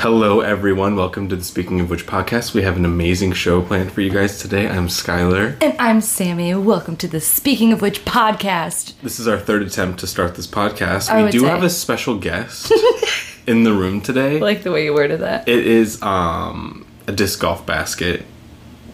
Hello, everyone. Welcome to the Speaking of Which podcast. We have an amazing show planned for you guys today. I'm Skylar. And I'm Sammy. Welcome to the Speaking of Which podcast. This is our third attempt to start this podcast. I we would do say. have a special guest in the room today. I like the way you worded that. It is um, a disc golf basket.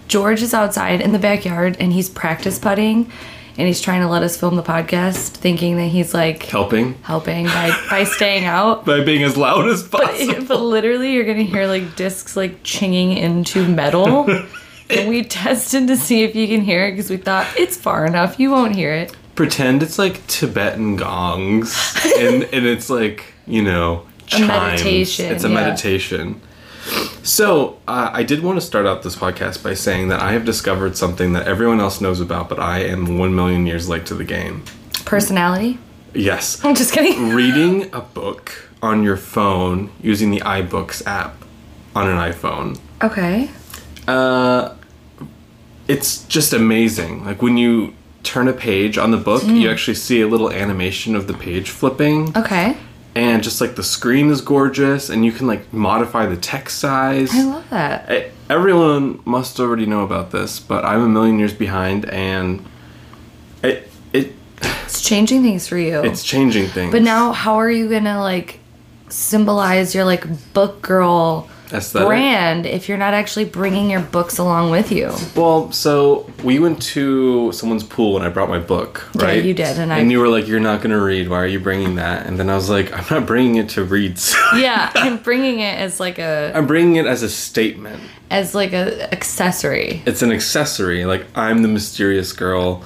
George is outside in the backyard and he's practice putting and he's trying to let us film the podcast, thinking that he's like Helping helping by, by staying out. by being as loud as possible. But, but literally, you're gonna hear like discs like chinging into metal. and we tested to see if you can hear it because we thought it's far enough, you won't hear it. Pretend it's like Tibetan gongs, and and it's like you know chimes. meditation, It's a yeah. meditation. So uh, I did want to start out this podcast by saying that I have discovered something that everyone else knows about, but I am one million years late to the game. Personality? Yes, I'm just kidding. reading a book on your phone using the iBooks app on an iPhone. Okay. Uh, it's just amazing. Like when you turn a page on the book, you actually see a little animation of the page flipping, Okay. And just like the screen is gorgeous, and you can like modify the text size. I love that. Eh, Everyone must already know about this, but I'm a million years behind, and it it It's changing things for you. it's changing things. But now, how are you gonna like symbolize your like book girl Aesthetic? brand if you're not actually bringing your books along with you? Well, so we went to someone's pool and I brought my book, Yeah, right? you did, and I- and you were like, "You're not gonna read. Why are you bringing that?" And then I was like, "I'm not bringing it to read. Yeah, I'm bringing it as like a I'm bringing it as a statement. as like a accessory. It's an accessory. Like I'm the mysterious girl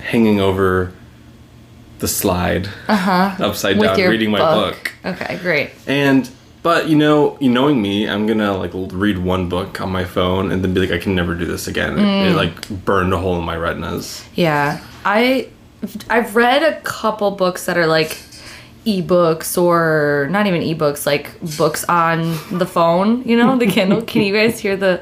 hanging over the slide, uh-huh. upside With down, reading my book. Okay, great. And but you know, you knowing me, I'm gonna like read one book on my phone and then be like, I can never do this again. It, Mm. it like burned a hole in my retinas. Yeah, I I've read a couple books that are like ebooks or not even ebooks, like books on the phone. You know, the Kindle. Can you guys hear the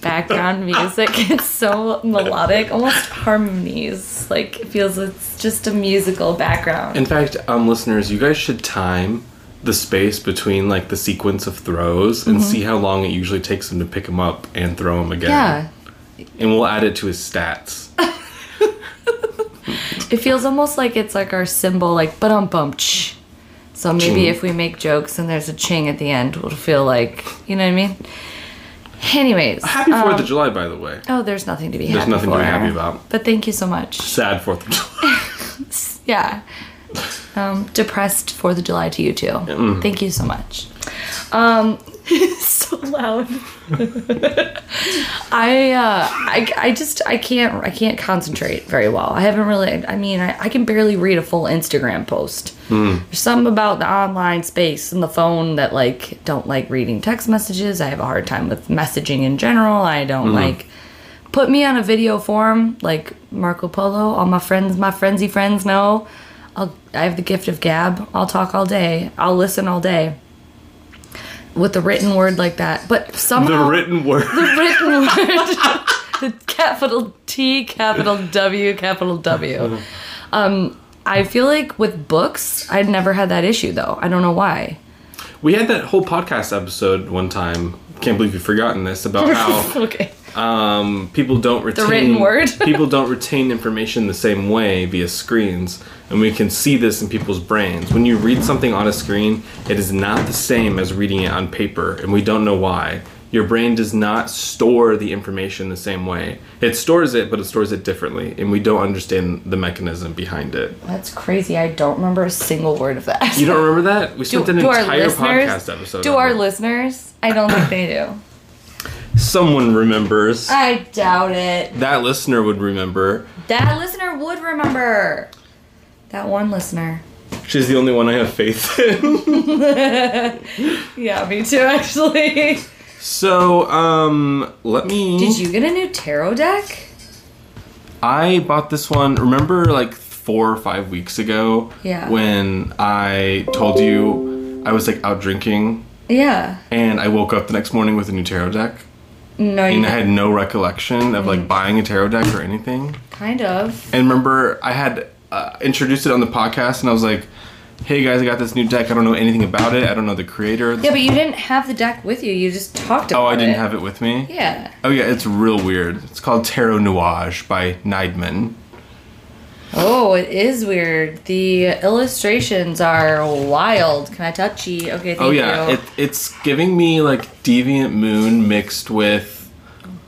background music? It's so melodic, almost harmonies. Like it feels it's just a musical background. In fact, um, listeners, you guys should time the space between like the sequence of throws and see how long it usually takes him to pick him up and throw him again. yeah, And we'll add it to his stats. it feels almost like it's like our symbol, like but um bum. Ch. So maybe Ching. if we make jokes and there's a ching at the end, we'll feel like you know what I mean. Anyways, Happy Fourth um, of July, by the way. Oh, there's nothing to be There's happy nothing to be happy about. But thank you so much. Sad Fourth of July. Yeah. Um, depressed Fourth of July to you too. Mm. Thank you so much. Um, so loud. I uh, I I just I can't I can't concentrate very well. I haven't really. I mean, I, I can barely read a full Instagram post. There's something about the online space and the phone that like don't like reading text messages. I have a hard time with messaging in general. I don't like put me on a video form like Marco Polo. All my friends, my frenzy friends know. I'll, I have the gift of gab. I'll talk all day. I'll listen all day. With the written word like that, but the written word. the written word, the capital T, capital W, capital W. Um, I feel like with books, I'd never had that issue though. I don't know why. We had that whole podcast episode one time. Can't believe you've forgotten this about how okay. um, people don't retain the written word. people don't retain information the same way via screens, and we can see this in people's brains. When you read something on a screen, it is not the same as reading it on paper, and we don't know why. Your brain does not store the information the same way. It stores it, but it stores it differently, and we don't understand the mechanism behind it. That's crazy. I don't remember a single word of that. You don't remember that? We spent an entire podcast episode. do our it. listeners? I don't think they do. Someone remembers. I doubt it. that listener would remember. That listener would remember. That one listener. She's the only one I have faith in. Yeah, me too, actually. So, um, let me. Did you get a new tarot deck? I bought this one. Remember, like four or five weeks ago, Yeah. when I told you I was like out drinking, Yeah. and I woke up the next morning with a new tarot deck, No, you and I had no recollection of like buying a tarot deck or anything. kind of. And remember, I had uh, introduced it on the podcast, and I was like, hey guys, I got this new deck. I don't know anything about it. I don't know the creator. Yeah, but you didn't have the deck with you. You just talked about it. oh, I didn't have it with me. Yeah. Oh yeah, it's real weird. It's called Tarot Nuage by Neidman. Oh, it is weird. The illustrations are wild. Can I touch you? Okay, thank Oh yeah, you. it, it's giving me like Deviant Moon mixed with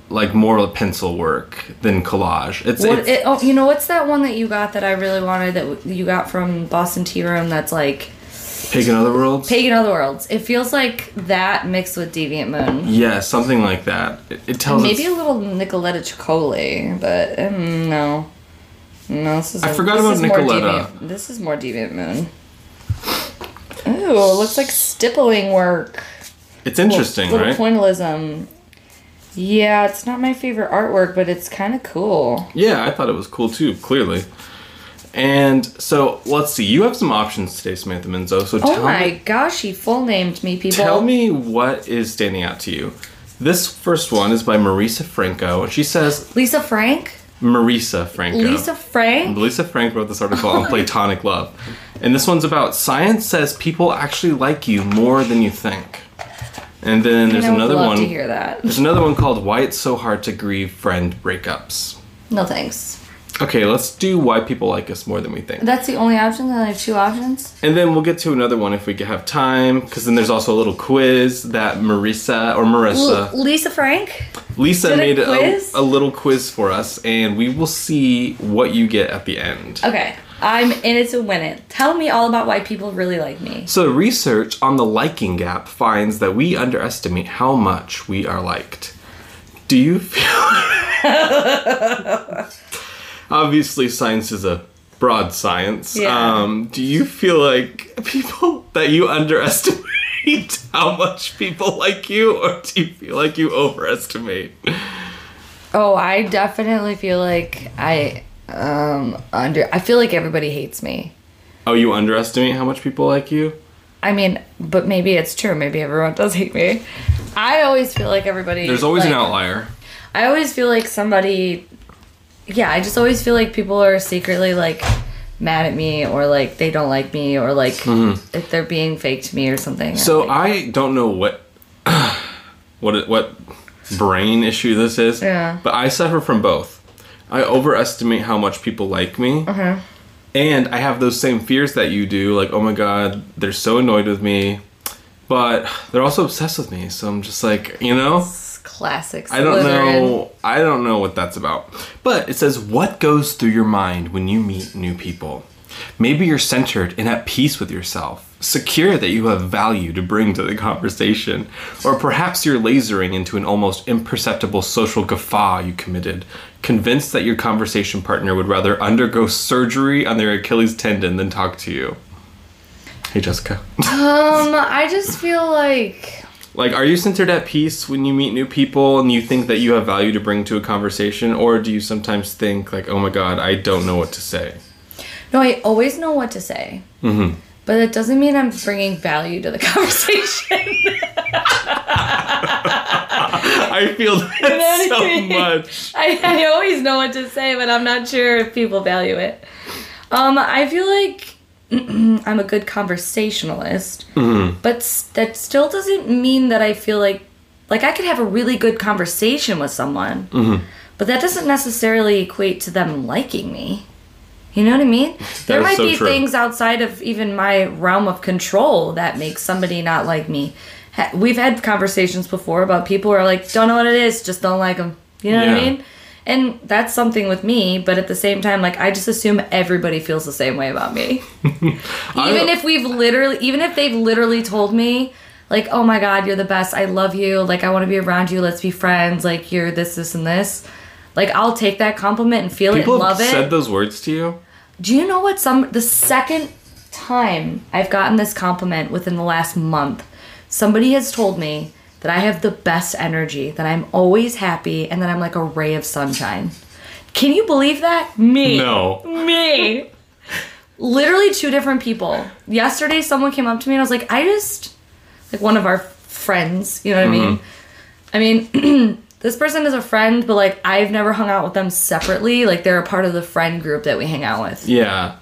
like more pencil work than collage. It's, What, it's it, oh, you know what's that one that you got that I really wanted that w- you got from Boston Tea Room? That's like Pagan Otherworlds. Pagan Otherworlds. It feels like that mixed with Deviant Moon. yeah, something like that. It, it tells Maybe a little Nicoletta Ceccoli, but um, no. No, this is. I forgot about Nicoletta. Deviant- This is more Deviant Moon. Ooh, it looks like stippling work. it's interesting, little right? pointillism. Yeah, it's not my favorite artwork, but it's kind of cool. Yeah, I thought it was cool too. Clearly. And so let's see. You have some options today, Samantha Menzo. So Oh my me, gosh, he full named me, people. tell me what is standing out to you. This first one is by Marisa Franco, and she says Lisa Frank? Marisa Franco. Lisa Frank? Lisa Frank wrote this article on platonic love. And this one's about science says people actually like you more than you think. And then there's I would another love one. to hear that. There's another one called Why It's So Hard to Grieve Friend Breakups. No thanks. Okay, let's do why people like us more than we think. That's the only option? Then I have two options? And then we'll get to another one if we have time, because then there's also a little quiz that Marisa or Marissa, L- Lisa Frank? Lisa did made a, quiz? a little quiz for us, and we will see what you get at the end. Okay, I'm in it to win it. Tell me all about why people really like me. So, research on the liking gap finds that we underestimate how much we are liked. Do you feel. Obviously, science is a broad science. Yeah. Um, do you feel like people that you underestimate how much people like you, or do you feel like you overestimate? Oh, I definitely feel like I um under I feel like everybody hates me. Oh, you underestimate how much people like you? I mean, but maybe it's true. Maybe everyone does hate me. I always feel like everybody There's always an outlier. I always feel like somebody yeah, I just always feel like people are secretly like mad at me or like they don't like me or like if they're being fake to me or something. Mm-hmm. So Like, I don't know what what what brain issue this is. Yeah. But I suffer from both. I overestimate how much people like me. Uh-huh. And I have those same fears that you do, like, oh my god, they're so annoyed with me. But they're also obsessed with me, so I'm just like, you know? it's classic. I don't know. I don't know what that's about. But it says, what goes through your mind when you meet new people? Maybe you're centered and at peace with yourself, secure that you have value to bring to the conversation, or perhaps you're lasering into an almost imperceptible social guffaw you committed, convinced that your conversation partner would rather undergo surgery on their Achilles tendon than talk to you. Hey, Jessica. Um, I just feel like Like, are you centered at peace when you meet new people and you think that you have value to bring to a conversation? Or do you sometimes think, like, oh my god, I don't know what to say? no, I always know what to say. Mm-hmm. But it doesn't mean I'm bringing value to the conversation. I feel that know what I so mean? much. I, I always know what to say, but I'm not sure if people value it. Um, I feel like I'm a good conversationalist, Mm-hmm. but that still doesn't mean that I feel like like I could have a really good conversation with someone, Mm-hmm. but that doesn't necessarily equate to them liking me. You know what I mean? there might so be true. things outside of even my realm of control that make somebody not like me. We've had conversations before about people who are like, don't know what it is, just don't like them. You know what I mean? And that's something with me, but at the same time, like I just assume everybody feels the same way about me. even if we've literally, even if they've literally told me, like, oh my god, you're the best, I love you, like I want to be around you, let's be friends, like you're this, this, and this. Like I'll take that compliment and feel People it and have love it. said those words to you? Do you know what some the second time I've gotten this compliment within the last month, somebody has told me that I have the best energy, that I'm always happy, and that I'm like a ray of sunshine. Can you believe that? Me. No. Me. Literally two different people. Yesterday someone came up to me and I was like, I just like one of our friends, you know what I mean? Mm-hmm. I mean, this person is a friend, but like I've never hung out with them separately. Like they're a part of the friend group that we hang out with. Yeah.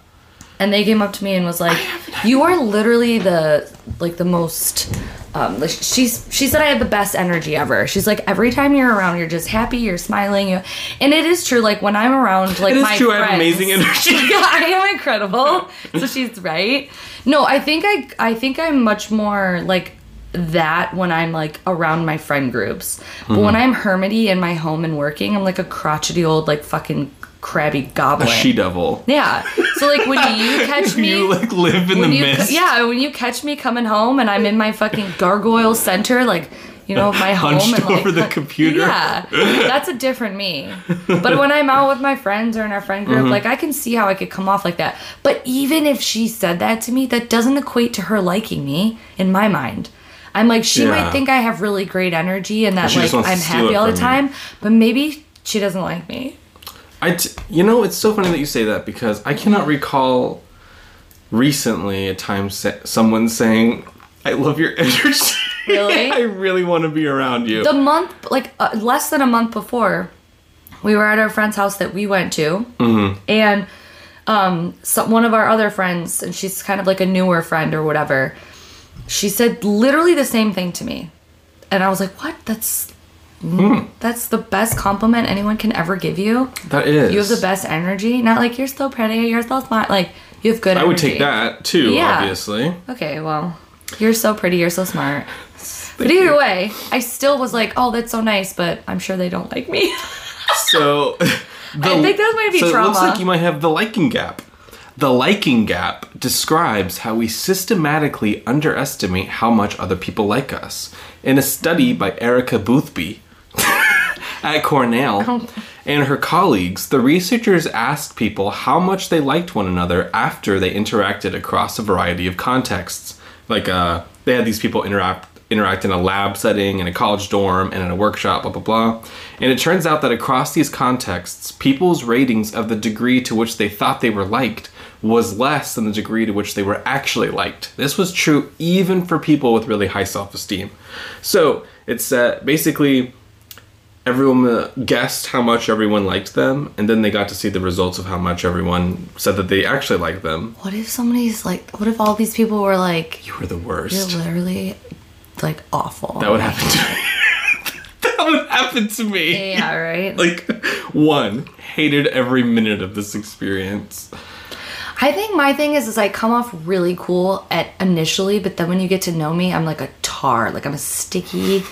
And they came up to me and was like, You are literally the like the most. Um, like she's she said I have the best energy ever. She's like every time you're around, you're just happy, you're smiling, you, and it is true. Like when I'm around, like It is my true, I friends, have amazing energy. yeah, I am incredible. So she's right. No, I think I I think I'm much more like that when I'm like around my friend groups. But Mm-hmm. when I'm hermity in my home and working, I'm like a crotchety old like fucking crabby goblin. A she devil. yeah. So like when you catch me you like live in the you, mist. Yeah, when you catch me coming home and I'm in my fucking gargoyle center, like you know, my home Hunched and like, over the computer. Yeah, that's a different me. But when I'm out with my friends or in our friend Mm-hmm. group, like I can see how I could come off like that. But even if she said that to me, that doesn't equate to her liking me in my mind. I'm like, she Yeah. might think I have really great energy and that like just wants to I'm happy all the time, but maybe she doesn't like me. I t- you know, it's so funny that you say that because I cannot recall recently a time sa- someone saying, "I love your energy." Really? I really want to be around you. the month like uh, less than a month before we were at our friend's house that we went to and um so one of our other friends and she's kind of like a newer friend or whatever she said literally the same thing to me and i was like what that's hmm. that's the best compliment anyone can ever give you that is. you have the best energy not like you're so pretty you're so smart like you have good I energy would take that too, Yeah. obviously. Okay, well, you're so pretty, you're so smart. But either way, I still was like, oh, that's so nice, but I'm sure they don't like me. So, the, I think that might be so it looks like you might have the liking gap. The liking gap describes how we systematically underestimate how much other people like us. In a study by Erica Boothby at Cornell Oh. and her colleagues, the researchers asked people how much they liked one another after they interacted across a variety of contexts. Like, uh, they had these people interact interact in a lab setting, in a college dorm, and in a workshop, blah blah blah. And it turns out that across these contexts, people's ratings of the degree to which they thought they were liked was less than the degree to which they were actually liked. This was true even for people with really high self-esteem. So it's uh, basically everyone uh, guessed how much everyone liked them, and then they got to see the results of how much everyone said that they actually liked them. what if somebody's like, what if all these people were like, You were the worst? you're literally like awful? That would happen to me. that would happen to me. yeah, right? Like, one, hated every minute of this experience. I think my thing is, is I come off really cool at initially, but then when you get to know me, I'm like a tar. Like I'm a sticky,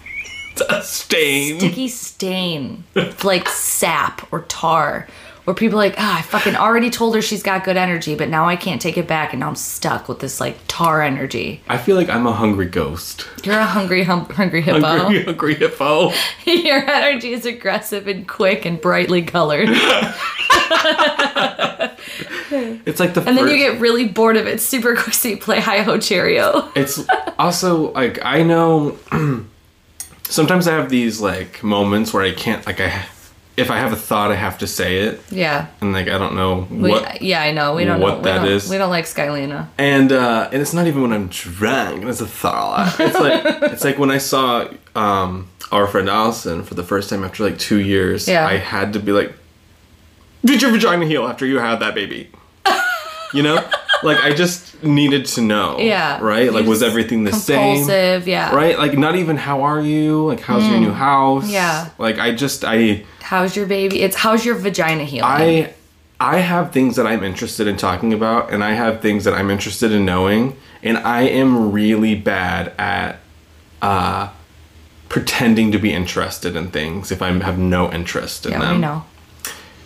a stain. sticky stain, like sap or tar. Where people are like, ah, I fucking already told her she's got good energy, but now I can't take it back, and now I'm stuck with this like tar energy. I feel like I'm a hungry ghost. You're a hungry, hum- hungry hippo. Hungry, hungry hippo. Your energy is aggressive and quick and brightly colored, It's like the and then you get really bored of it super quick. So you play hi ho Cherry-O. it's also like I know sometimes I have these like moments where I can't like I if I have a thought I have to say it Yeah, and like I don't know we, what yeah, I know. We don't what know. we that don't, is. We don't like Skylina. and uh and it's not even when I'm drunk it's a thought it's like it's like when I saw um our friend Allison for the first time after like two years Yeah. I had to be like did your vagina heal after you had that baby you know like I just needed to know Yeah, right like was everything the same Compulsive, yeah. right like not even how are you like how's your new house Mm. Yeah. like i just i How's your baby? It's how's your vagina healing? i i have things that i'm interested in talking about and i have things that i'm interested in knowing and i am really bad at uh pretending to be interested in things if i have no interest in yeah, them we know.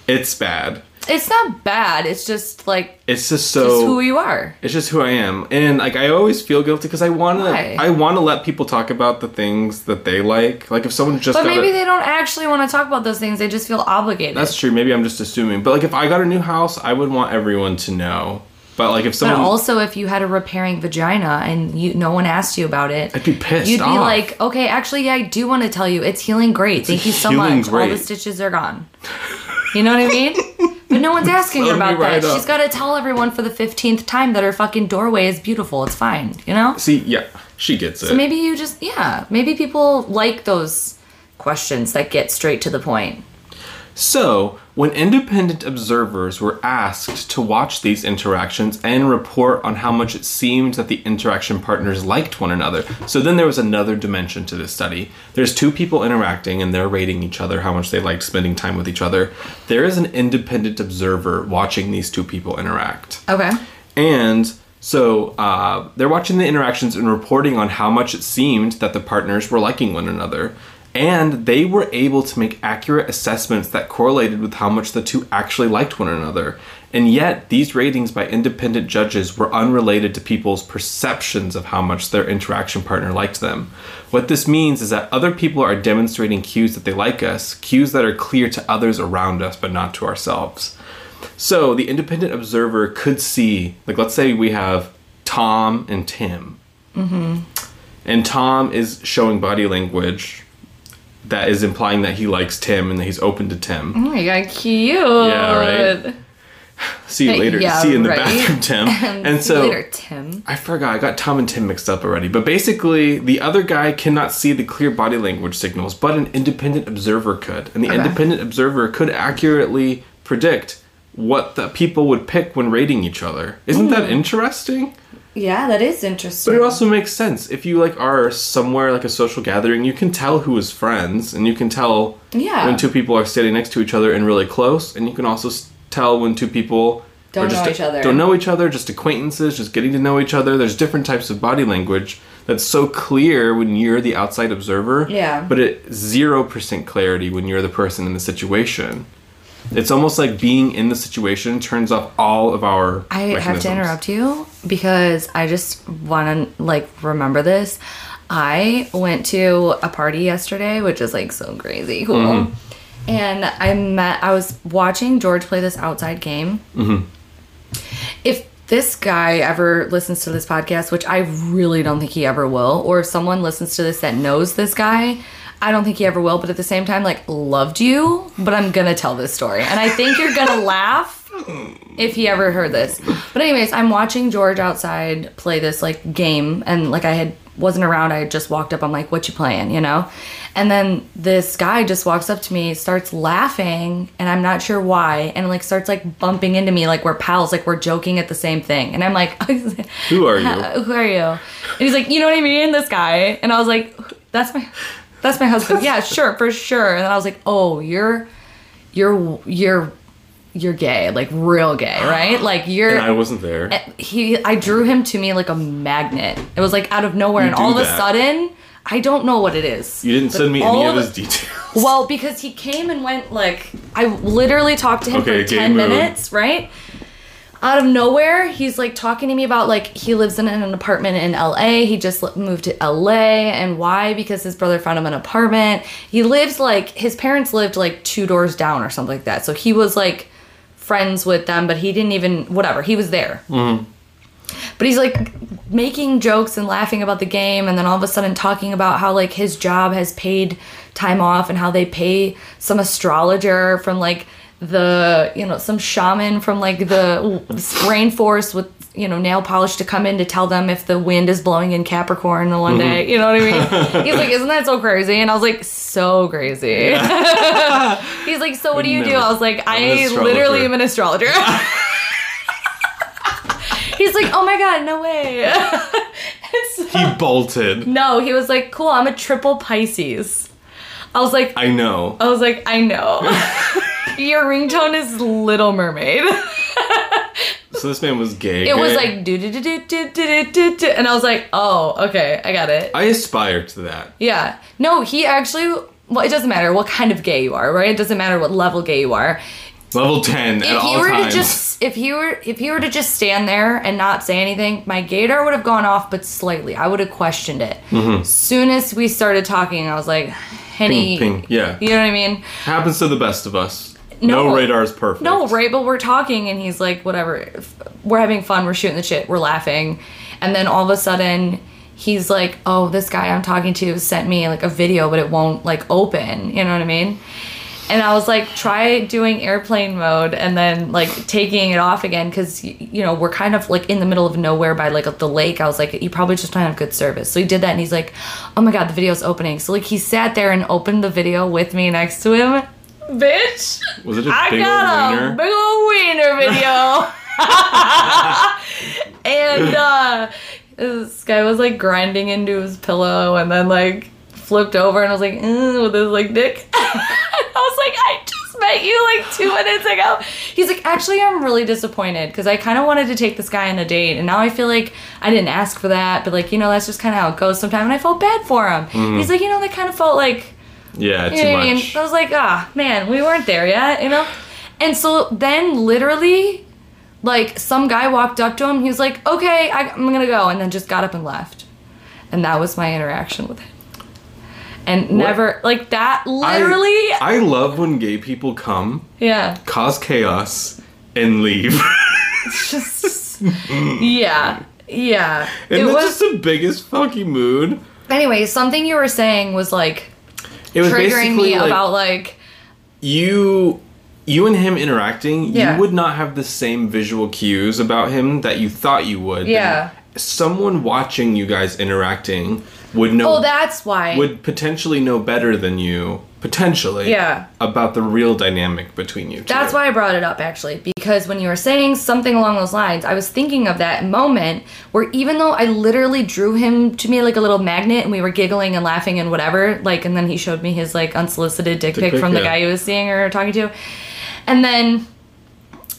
it's bad It's not bad. It's just like it's just so it's who you are. It's just who I am, and like I always feel guilty because I want to. Why? I want to let people talk about the things that they like. Like if someone just But maybe a, they don't actually want to talk about those things. They just feel obligated. that's true. Maybe I'm just assuming. But like if I got a new house, I would want everyone to know. But like if but someone, also, if you had a repairing vagina and you no one asked you about it, I'd be pissed You'd be like, okay, actually, yeah, I do want to tell you, it's healing great. Thank you so healing much. All the stitches are gone. You know what I mean? But no one's asking her about right that. up. She's got to tell everyone for the fifteenth time that her fucking doorway is beautiful. It's fine. You know. see, yeah, she gets it. So maybe you just yeah. Maybe people like those questions that get straight to the point. So, when independent observers were asked to watch these interactions and report on how much it seemed that the interaction partners liked one another, so then there was another dimension to this study. There's two people interacting and they're rating each other, how much they liked spending time with each other. There is an independent observer watching these two people interact. Okay. And so uh, they're watching the interactions and reporting on how much it seemed that the partners were liking one another. And they were able to make accurate assessments that correlated with how much the two actually liked one another. And yet, these ratings by independent judges were unrelated to people's perceptions of how much their interaction partner liked them. What this means is that other people are demonstrating cues that they like us, cues that are clear to others around us, but not to ourselves. So the independent observer could see, like, let's say we have Tom and Tim. Mm-hmm. And Tom is showing body language that is implying that he likes Tim and that he's open to Tim. Oh my god, cute. Yeah, right? See you later. Yeah, See you in the right. bathroom, Tim. and so later, Tim. I forgot. I got Tom and Tim mixed up already. But basically, the other guy cannot see the clear body language signals, but an independent observer could. And the Okay. independent observer could accurately predict what the people would pick when rating each other. Isn't Hmm. that interesting? Yeah, that is interesting. But it also makes sense. If you like are somewhere like a social gathering, you can tell who is friends, and you can tell Yeah. when two people are sitting next to each other and really close, and you can also tell when two people Don't are just know each other. Don't know each other, just acquaintances, just getting to know each other. There's different types of body language that's so clear when you're the outside observer. Yeah. But it zero percent clarity when you're the person in the situation. It's almost like being in the situation turns off all of our. I have to interrupt you because I just want to like remember this. I went to a party yesterday, which is like so crazy cool. Mm-hmm. And I met, I was watching George play this outside game. Mm-hmm. If this guy ever listens to this podcast, which I really don't think he ever will, or if someone listens to this that knows this guy, I don't think he ever will, but at the same time, like, loved you, but I'm gonna tell this story. And I think you're gonna laugh if he ever heard this. But anyways, I'm watching George outside play this like game and like I had wasn't around, I had just walked up, I'm like, what you playing, you know? And then this guy just walks up to me, starts laughing, and I'm not sure why, and like starts like bumping into me like we're pals, like we're joking at the same thing. And I'm like, Who are you? Who are you? And he's like, you know what I mean? This guy. And I was like, that's my that's my husband. Yeah, sure, for sure. And I was like, oh, you're you're you're you're gay, like real gay, right? Like you're And I wasn't there. he I drew him to me like a magnet. It was like out of nowhere You and all of a sudden I don't know what it is. You didn't send me any of his details. Well, because he came and went like I literally talked to him Okay, for 10 move. minutes, right? Out of nowhere, he's like talking to me about like he lives in an apartment in LA. He just moved to LA and why? Because his brother found him an apartment. He lives like his parents lived like two doors down or something like that. So he was like friends with them, but he didn't even whatever. He was there. Mm-hmm. But he's like making jokes and laughing about the game, and then all of a sudden talking about how like his job has paid time off and how they pay some astrologer from like the you know some shaman from like the rainforest with you know nail polish to come in to tell them if the wind is blowing in Capricorn the one mm-hmm. day. You know what I mean? He's like, isn't that so crazy? And I was like, so crazy. He's like, so what do you do? I was like, I astrologer." literally am an astrologer. He's like, oh my god, no way. It's- he bolted. no, he was like, cool, I'm a triple Pisces. I was like, I know. I was like, I know. Your ringtone is Little Mermaid. So this man was gay. It was like do do do do do do do do, and I was like, oh, okay, I got it. I aspire to that. Yeah. No, he actually. Well, it doesn't matter what kind of gay you are, right? It doesn't matter what level gay you are. Level ten at if all were times. to just if he were if he were to just stand there and not say anything my gaydar would have gone off but slightly i would have questioned it Mm-hmm. soon as we started talking i was like henny Ping, ping, yeah. you know what i mean Happens to the best of us. No, No. radar is perfect. no right but we're talking and he's like whatever we're having fun we're shooting the shit we're laughing and then all of a sudden he's like oh this guy i'm talking to sent me like a video but it won't like open you know what i mean and I was like, try doing airplane mode and then like taking it off again because you know we're kind of like in the middle of nowhere by like the lake. I was like, you probably just don't have good service. So he did that and he's like, oh my god, the video's opening. So like he sat there and opened the video with me next to him. bitch. Was it a I big got old a big old wiener video. and uh, this guy was like grinding into his pillow and then like flipped over and I was like, "Mm," with his like dick. I was like, I just met you like two minutes ago. He's like, actually, I'm really disappointed because I kind of wanted to take this guy on a date, and now I feel like I didn't ask for that, but like, you know, that's just kind of how it goes sometimes, and I felt bad for him. He's like, you know, that kind of felt like. Yeah, You too what I mean? much. I was like, ah, man, we weren't there yet, you know? And so then literally, like, some guy walked up to him. He was like, okay, I, I'm gonna go. And then just got up and left. And that was my interaction with him. And never, like, that literally, I, I love when gay people come, yeah. cause chaos, and leave. It's just, yeah. Yeah. and it that's was, just the biggest fucking mood. anyway, something you were saying was like It was triggering me like about like, you you and him interacting, Yeah. you would not have the same visual cues about him that you thought you would. Yeah. Someone watching you guys interacting would know oh, that's why. would potentially know better than you, potentially. Yeah. About the real dynamic between you two. That's why I brought it up actually, because when you were saying something along those lines, I was thinking of that moment where even though I literally drew him to me like a little magnet and we were giggling and laughing and whatever, like, and then he showed me his like unsolicited dick pic pic, from the guy he was seeing or talking to. And then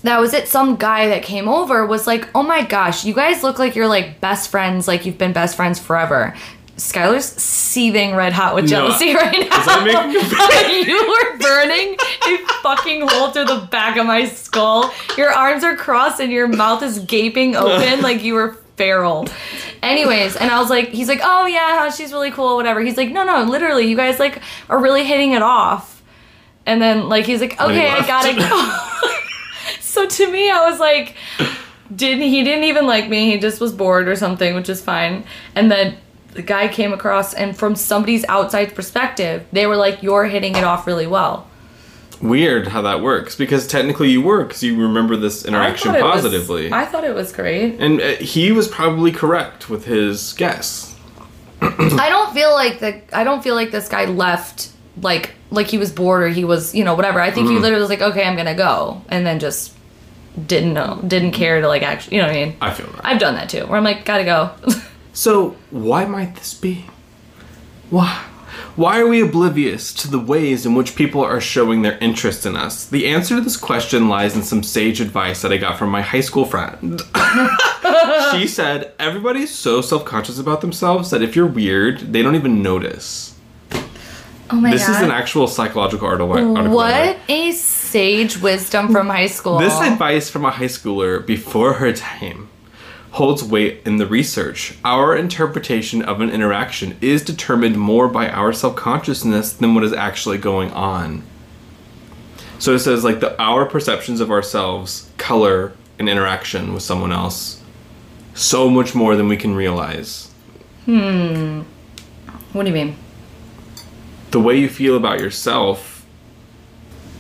that was it. Some guy that came over was like, oh my gosh, you guys look like you're like best friends, like you've been best friends forever. Skylar's seething red hot with No, jealousy right now. Making you were burning a fucking hole through the back of my skull. Your arms are crossed and your mouth is gaping open like you were feral. Anyways, and I was like, he's like, oh yeah, she's really cool, whatever. He's like, no, no, literally, you guys like are really hitting it off. And then like he's like, he okay, I gotta go. so to me, I was like, didn't he didn't even like me? He just was bored or something, which is fine. And then the guy came across, and from somebody's outside perspective, they were like, "You're hitting it off really well." weird how that works because technically you were because you remember this interaction I thought it was- positively. I thought it was great. and uh, he was probably correct with his guess. I don't feel like the I don't feel like this guy left like like he was bored or he was you know whatever. I think he Mm-hmm. literally was like, "Okay, I'm gonna go," and then just didn't know, didn't care to like actually, you know what I mean? I feel that. I've done that too, where I'm like, gotta go. So, why might this be? Why? Why are we oblivious to the ways in which people are showing their interest in us? The answer to this question lies in some sage advice that I got from my high school friend. she said, Everybody's so self conscious about themselves that if you're weird, they don't even notice. oh my This is an actual psychological article. article by the. What a sage wisdom from high school. This advice from a high schooler before her time holds weight in the research. Our interpretation of an interaction is determined more by our self-consciousness than what is actually going on. So it says like the our perceptions of ourselves color an interaction with someone else so much more than we can realize. Hmm. What do you mean? the way you feel about yourself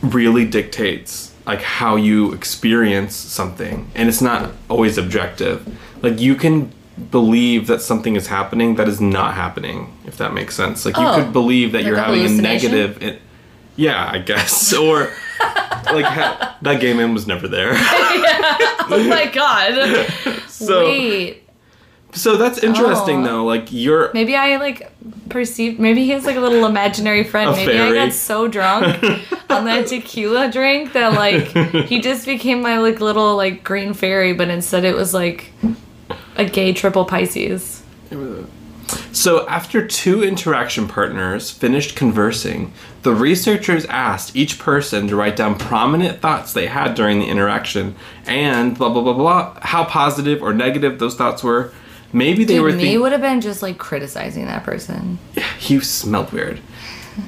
really dictates like how you experience something and it's not always objective. Like you can believe that something is happening that is not happening if that makes sense. Like you Oh, could believe that like you're a having a negative it, yeah i guess. Or like ha- that gay man was never there. Oh my god. so Wait. So that's interesting Oh. though like you're Maybe I like perceived maybe he has like a little imaginary friend. Maybe I got so drunk on that tequila drink that like he just became my like little like green fairy, but instead it was like a gay triple Pisces. So, after two interaction partners finished conversing, the researchers asked each person to write down prominent thoughts they had during the interaction and blah blah blah blah, how positive or negative those thoughts were. Maybe they Dude, were me thinking would have been just like criticizing that person. he smelled weird.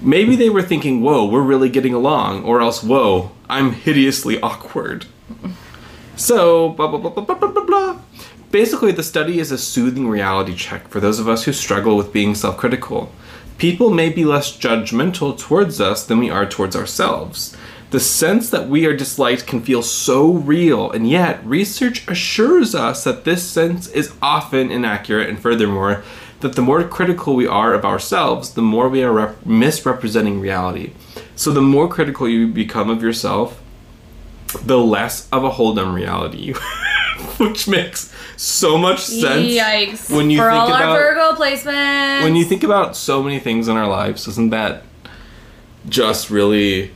Maybe they were thinking, "Whoa, we're really getting along," or else, "Whoa, I'm hideously awkward." So, blah blah blah blah blah blah blah. blah. Basically, the study is a soothing reality check for those of us who struggle with being self-critical. People may be less judgmental towards us than we are towards ourselves. The sense that we are disliked can feel so real, and yet research assures us that this sense is often inaccurate, and furthermore, that the more critical we are of ourselves, the more we are rep- misrepresenting reality. So the more critical you become of yourself, the less of a hold on reality you which makes so much sense Yikes! when you For think all about our Virgo placements. when you think about so many things in our lives, isn't that just really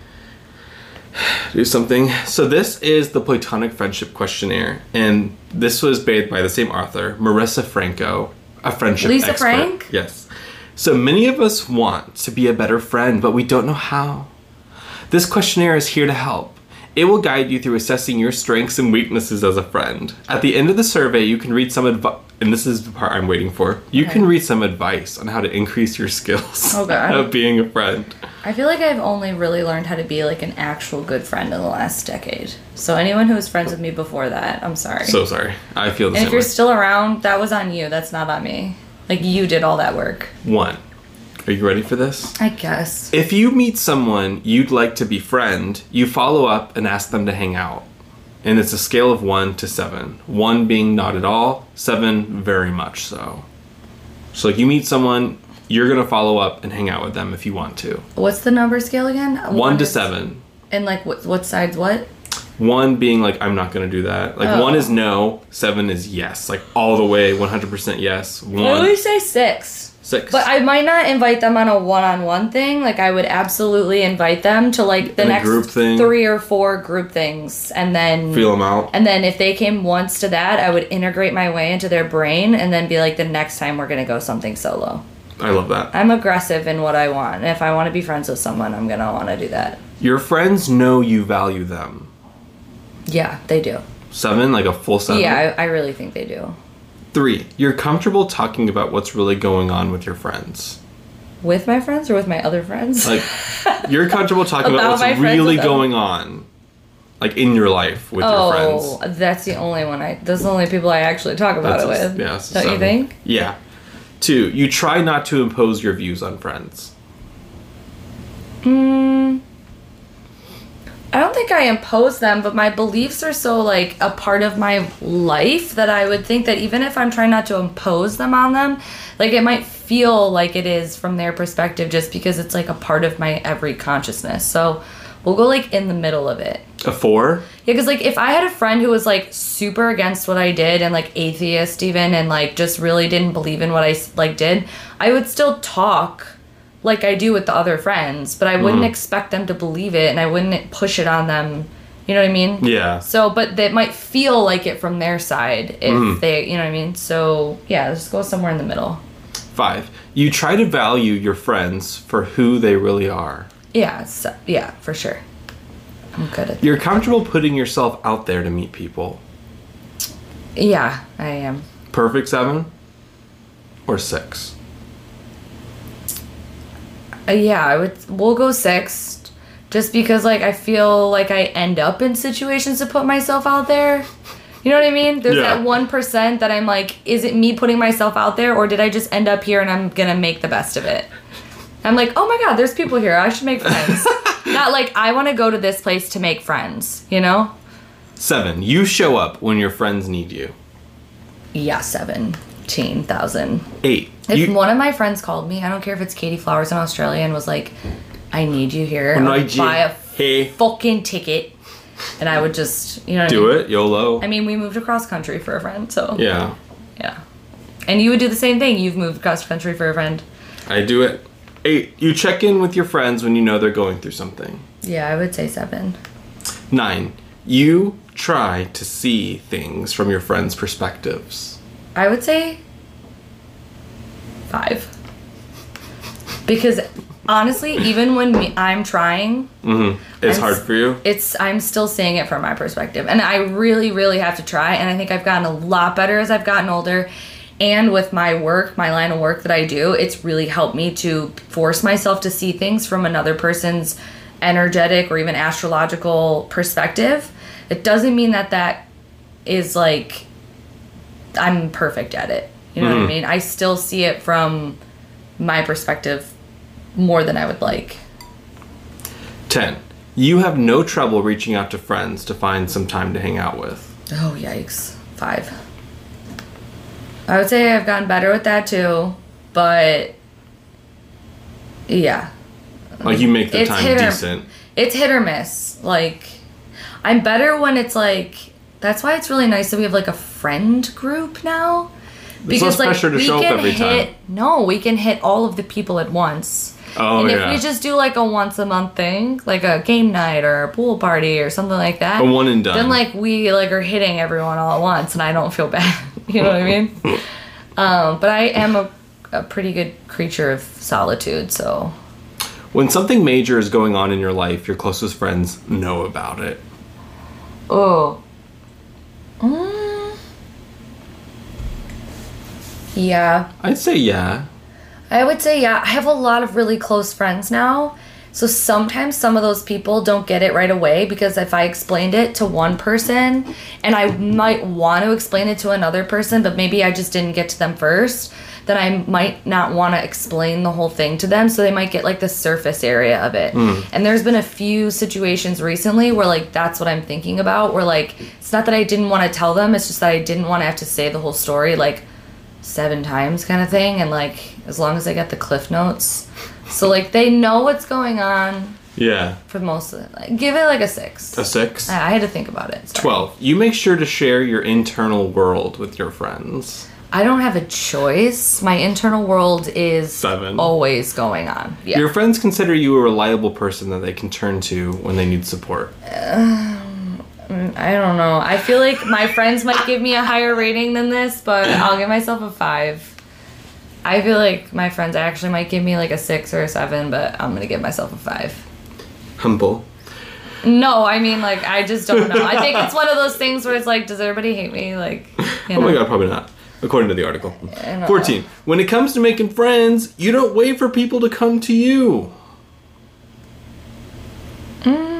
do something? So this is the Platonic Friendship Questionnaire, and this was made by the same author, Marisa Franco, a friendship Lisa expert. Frank? Yes. So many of us want to be a better friend, but we don't know how. This questionnaire is here to help. It will guide you through assessing your strengths and weaknesses as a friend. At the end of the survey, you can read some advice, and this is the part I'm waiting for. You can read some advice on how to increase your skills Oh, God. of being a friend. I feel like I've only really learned how to be like an actual good friend in the last decade. So anyone who was friends with me before that, I'm sorry. So sorry. I feel the and same if you're way. still around, that was on you. That's not on me. Like you did all that work. One. Are you ready for this? I guess. If you meet someone you'd like to befriend, you follow up and ask them to hang out. And it's a scale of 1 to 7. 1 being not at all, 7 very much so. So, like, you meet someone, you're going to follow up and hang out with them if you want to. What's the number scale again? 1 to is- 7. And like what what sides what? 1 being like, I'm not going to do that. Like, Oh. 1 is no, 7 is yes. Like, all the way, 100% yes. I 1, always say six. But I might not invite them on a one-on-one thing. Like I would absolutely invite them to like the In a next group thing? three or four group things, and then Feel them out. And then if they came once to that, I would integrate my way into their brain, and then be like, the next time we're gonna go something solo. I love that. I'm aggressive in what I want, and if I want to be friends with someone, I'm gonna want to do that. Your friends know you value them. Yeah, they do. 7, like a full 7. Yeah, I, I really think they do. Three, you're comfortable talking about what's really going on with your friends. With my friends or with my other friends? Like, you're comfortable talking about, About what's really going on, like in your life with your oh, friends. that's the only one I. Those are the only people I actually talk about That's it a- with. yeah, Don't you think? Yeah. Two, you try not to impose your views on friends. Mm, I don't think I impose them, but my beliefs are so like a part of my life that I would think that even if I'm trying not to impose them on them, like it might feel like it is from their perspective just because it's like a part of my every consciousness. So we'll go like in the middle of it. A four, Yeah, because like if I had a friend who was like super against what I did and like atheist even and like just really didn't believe in what I like did, I would still talk like I do with the other friends, but I wouldn't mm-hmm. expect them to believe it and I wouldn't push it on them. You know what I mean? yeah. So, but they might feel like it from their side if mm-hmm. they, you know what I mean? So, yeah, let's go somewhere in the middle. Five, you try to value your friends for who they really are. Yeah, so, yeah, for sure. I'm good at You're comfortable putting yourself out there to meet people. Yeah, I am. Perfect seven or six uh, yeah, I would. We'll go six, just because like I feel like I end up in situations to put myself out there. You know what I mean? There's yeah. that one percent that I'm like, is it me putting myself out there, or did I just end up here and I'm gonna make the best of it? I'm like, oh my god, there's people here. I should make friends. Not like I want to go to this place to make friends. You know? Seven. You show up when your friends need you. Yeah, seven. 18,000. Eight. If you, one of my friends called me, I don't care if it's Katie Flowers in Australia and was like, I need you here. I would buy a hey. fucking ticket. And I would just, you know, do I mean? it YOLO. I mean, we moved across country for a friend, so yeah, yeah. And you would do the same thing. You've moved across country for a friend. I do it. Eight. You check in with your friends when you know they're going through something. Yeah, I would say seven. Nine. You try to see things from your friends' perspectives. I would say five. Because honestly, even when me, I'm trying, Mm-hmm. It's I'm hard for you. it's I'm still seeing it from my perspective, and I really, really have to try. And I think I've gotten a lot better as I've gotten older. And with my work, my line of work that I do, it's really helped me to force myself to see things from another person's energetic or even astrological perspective. It doesn't mean that that is like I'm perfect at it. You know what I mm-hmm. mean? I still see it from my perspective more than I would like. Ten, you have no trouble reaching out to friends to find some time to hang out with. Oh, yikes. Five. I would say I've gotten better with that too. but yeah, Like you make the It's time or- decent. it's hit or miss. Like, I'm better when it's like. That's why it's really nice that we have like a friend group now. pressure to show up every hit. time. No, we can hit all of the people at once. Oh and yeah. if we just do like a once a month thing, like a game night or a pool party or something like that, a one and done. then like we like are hitting everyone all at once, and I don't feel bad. you know what I mean? um, but I am a, a pretty good creature of solitude, so when something major is going on in your life, your closest friends know about it. Oh. Mm. Yeah. I'd say yeah. I would say, yeah. I have a lot of really close friends now. So sometimes some of those people don't get it right away because if I explained it to one person and I might want to explain it to another person, but maybe I just didn't get to them first, then I might not want to explain the whole thing to them. So they might get like the surface area of it. Hmm. And there's been a few situations recently where like that's what I'm thinking about, where like it's not that I didn't want to tell them, it's just that I didn't want to have to say the whole story like seven times kind of thing. And like as long as I get the cliff notes. So like they know what's going on Yeah. for most of it. Like, give it like a six. A six. I I had to think about it. Sorry. 12. You make sure to share your internal world with your friends. I don't have a choice. My internal world is Seven. always going on. Yeah. Your friends consider you a reliable person that they can turn to when they need support. Uh, Mm, I don't know. I feel like my friends might give me a higher rating than this, but I'll give myself a five. I feel like my friends actually might give me like a six or a seven, but I'm gonna give myself a five. Humble. No, I mean like I just don't know. I think it's one of those things where it's like, does everybody hate me? Like, you Oh my god, probably not. According to the article. I know. 14. When it comes to making friends, you don't wait for people to come to you. Mm,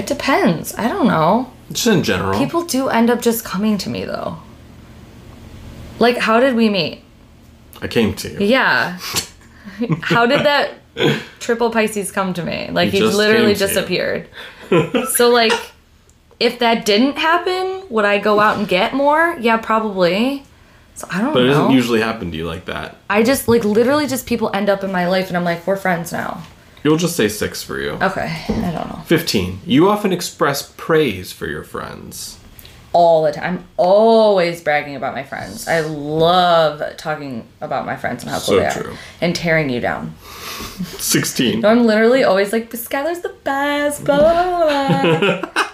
It depends. I don't know. Just in general. People do end up just coming to me though. Like, how did we meet? I came to you. Yeah. how did that triple Pisces come to me? Like, He just literally you. disappeared. so, like, if that didn't happen, would I go out and get more? Yeah, probably. So I don't know. But it doesn't usually happen to you like that. I just like literally just people end up in my life, and I'm like, we're friends now. You'll just say six for you. Okay, I don't know. 15. You often express praise for your friends. all the time. I'm always bragging about my friends. I love talking about my friends and how So cool they true. are and tearing you down. 16. So I'm literally always like, Skylar's the best. Blah, blah, blah,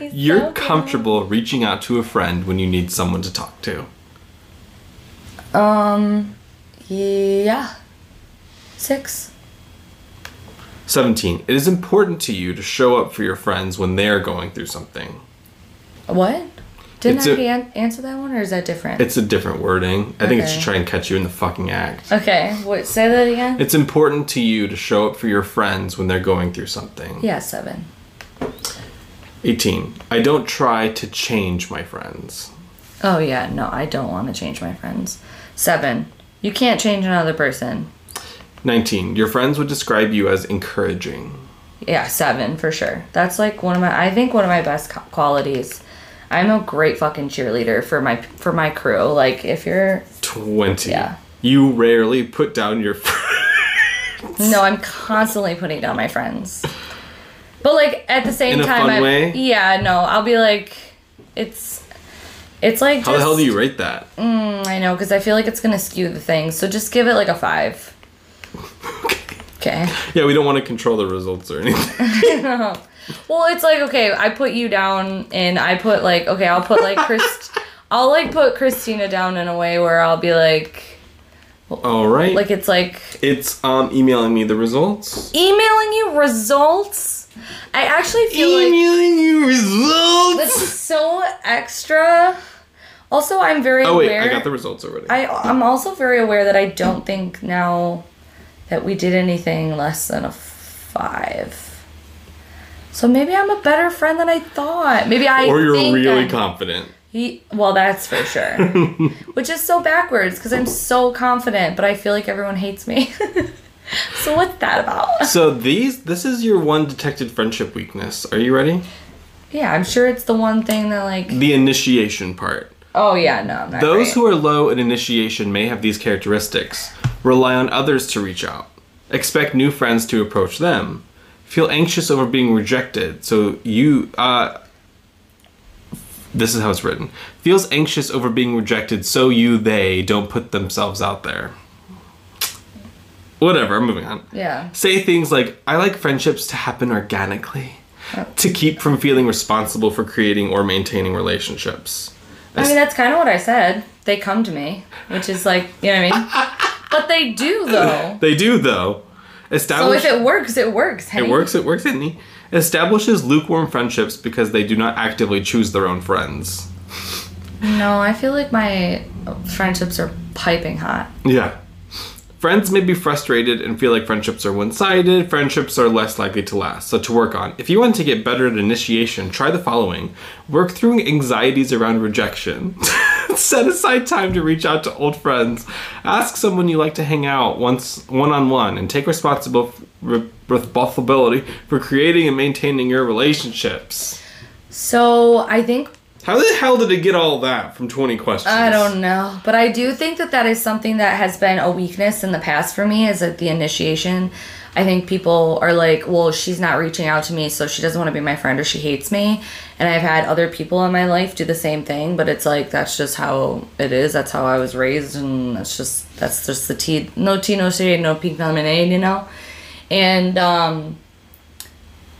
You're so good." comfortable reaching out to a friend when you need someone to talk to. Um, yeah, six. 17. It is important to you to show up for your friends when they're going through something. What? Didn't It's I a- an- answer that one, or is that different? It's a different wording. I think it's to try and catch you in the fucking act. okay, what? Say that again. It's important to you to show up for your friends when they're going through something. yeah, seven. 18. I don't try to change my friends. Oh yeah, no, I don't want to change my friends. Seven. You can't change another person. 19. Your friends would describe you as encouraging. Yeah, seven for sure. That's like one of my. I think one of my best qualities. I'm a great fucking cheerleader for my for my crew. Like if you're 20. Yeah. You rarely put down your friends. no, I'm constantly putting down my friends. But like at the same In a time, fun I way? yeah no, I'll be like, it's it's like How the hell do you rate that? Mm, I know because I feel like it's gonna skew the thing. So just give it like a five. Okay. Yeah, we don't want to control the results or anything. Well, it's like okay, I put you down, and I put like okay, I'll put like Chris, I'll like put Christina down in a way where I'll be like, All right. like it's like it's um emailing me the results. emailing you results. I actually feel like emailing you results. that's so extra. Also, I'm very Oh wait, aware. I got the results already. I I'm also very aware that I don't think now that we did anything less than a five. So maybe I'm a better friend than I thought. Maybe I or you're really I'm- confident. He, well, that's for sure. Which is so backwards because I'm so confident, but I feel like everyone hates me. so what's that about? So these this is your one detected friendship weakness. Are you ready? Yeah, I'm sure it's the one thing that like. The initiation part. Oh yeah, no, I'm not. Those great. who are low in initiation may have these characteristics. Rely on others to reach out. Expect new friends to approach them. Feel anxious over being rejected. So you uh this is how it's written. Feels anxious over being rejected so you they don't put themselves out there. Whatever, I'm moving on. Yeah. Say things like, I like friendships to happen organically, to keep from feeling responsible for creating or maintaining relationships. I mean, that's kind of what I said. They come to me, which is like, you know what I mean? but they do though. They do, though. So Establish if it works, it works. it works, it works, Sydney. Establishes lukewarm friendships because they do not actively choose their own friends. No, I feel like my friendships are piping hot. Yeah. Friends may be frustrated and feel like friendships are one sided. Friendships are less likely to last. So, to work on, if you want to get better at initiation, try the following work through anxieties around rejection. Set aside time to reach out to old friends. Ask someone you like to hang out once one on one and take responsible re- responsibility for creating and maintaining your relationships. So I think How the hell did it get all that from 20 questions? I don't know, but I do think that that is something that has been a weakness in the past for me. Is that the initiation? I think people are like, well, she's not reaching out to me, so she doesn't want to be my friend or she hates me. And I've had other people in my life do the same thing, but it's like that's just how it is. That's how I was raised, and that's just that's just the tea. No tea, no shade, no pink lemonade, you know. And um,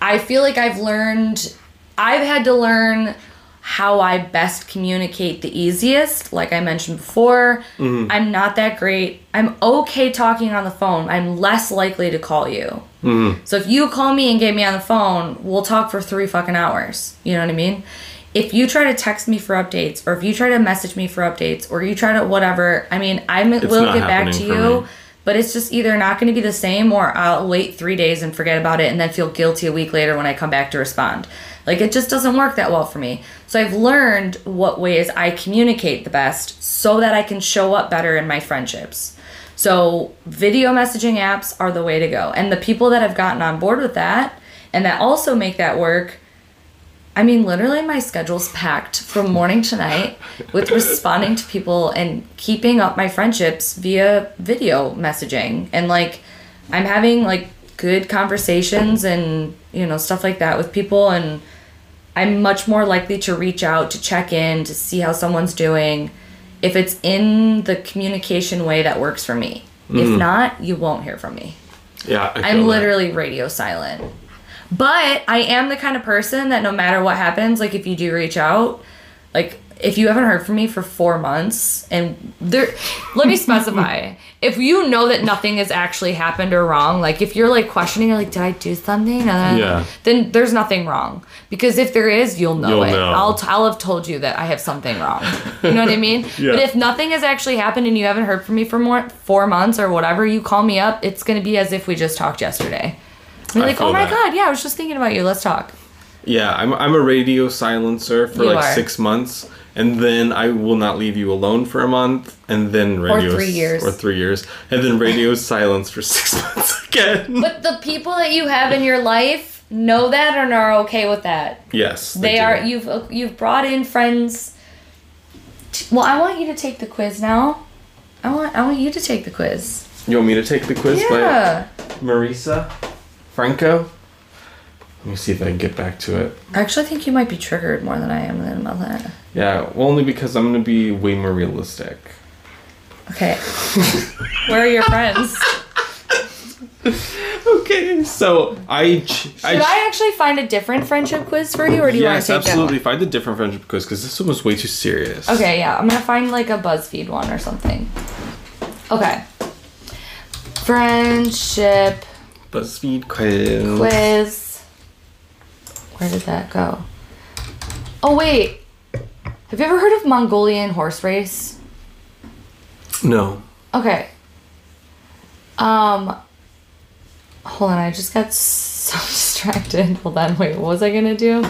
I feel like I've learned, I've had to learn how I best communicate the easiest. Like I mentioned before, I'm not that great. I'm okay talking on the phone. I'm less likely to call you. So if you call me and get me on the phone, we'll talk for three fucking hours. You know what I mean? If you try to text me for updates, or if you try to message me for updates, or you try to whatever, I mean, I will get back to you me. but it's just either not going to be the same or I'll wait three days and forget about it and then feel guilty a week later when I come back to respond. Like it just doesn't work that well for me. So I've learned what ways I communicate the best so that I can show up better in my friendships. So video messaging apps are the way to go. And the people that have gotten on board with that and that also make that work I mean, literally, my schedule's packed from morning to night with responding to people and keeping up my friendships via video messaging. And like, I'm having like good conversations and, you know, stuff like that with people. And I'm much more likely to reach out, to check in, to see how someone's doing if it's in the communication way that works for me. If mm. not, you won't hear from me. Yeah, I feel I'm that. literally radio silent. But I am the kind of person that no matter what happens, like if you do reach out, like if you haven't heard from me for four months and there let me specify. if you know that nothing has actually happened or wrong, like if you're like questioning like, did I do something? Uh, Yeah. Then there's nothing wrong. Because if there is, you'll know You'll it. know. I'll t- I'll have told you that I have something wrong. You know what I mean? Yeah. But if nothing has actually happened and you haven't heard from me for more four months or whatever, you call me up, it's gonna be as if we just talked yesterday. I'm I like, feel oh my that. god, yeah, I was just thinking about you. Let's talk. Yeah, I'm, I'm a radio silencer for You like are. six months, and then I will not leave you alone for a month, and then radio or three years. or three years, and then radio silence for six months again. But the people that you have in your life know that and are okay with that. yes, They do. are you've you've brought in friends. Well, I want you to take the quiz now. I want I want you to take the quiz. You want me to take the quiz Yeah. by Marisa Franco? Let me see if I can get back to it. I actually think you might be triggered more than I am than about that. Yeah, only because I'm gonna be way more realistic. Okay. Where are your friends? Okay, so I. Ch- Should I actually find a different friendship quiz for you, or do you yes, want to take absolutely. Find a different friendship quiz because this one was way too serious. Okay, yeah, I'm gonna find like a BuzzFeed one or something. Okay. Friendship BuzzFeed quiz. quiz. Where did that go? Oh wait. Have you ever heard of Mongolian horse race? No. Okay. Um Hold on, I just got so distracted. Hold on, wait, what was I gonna do?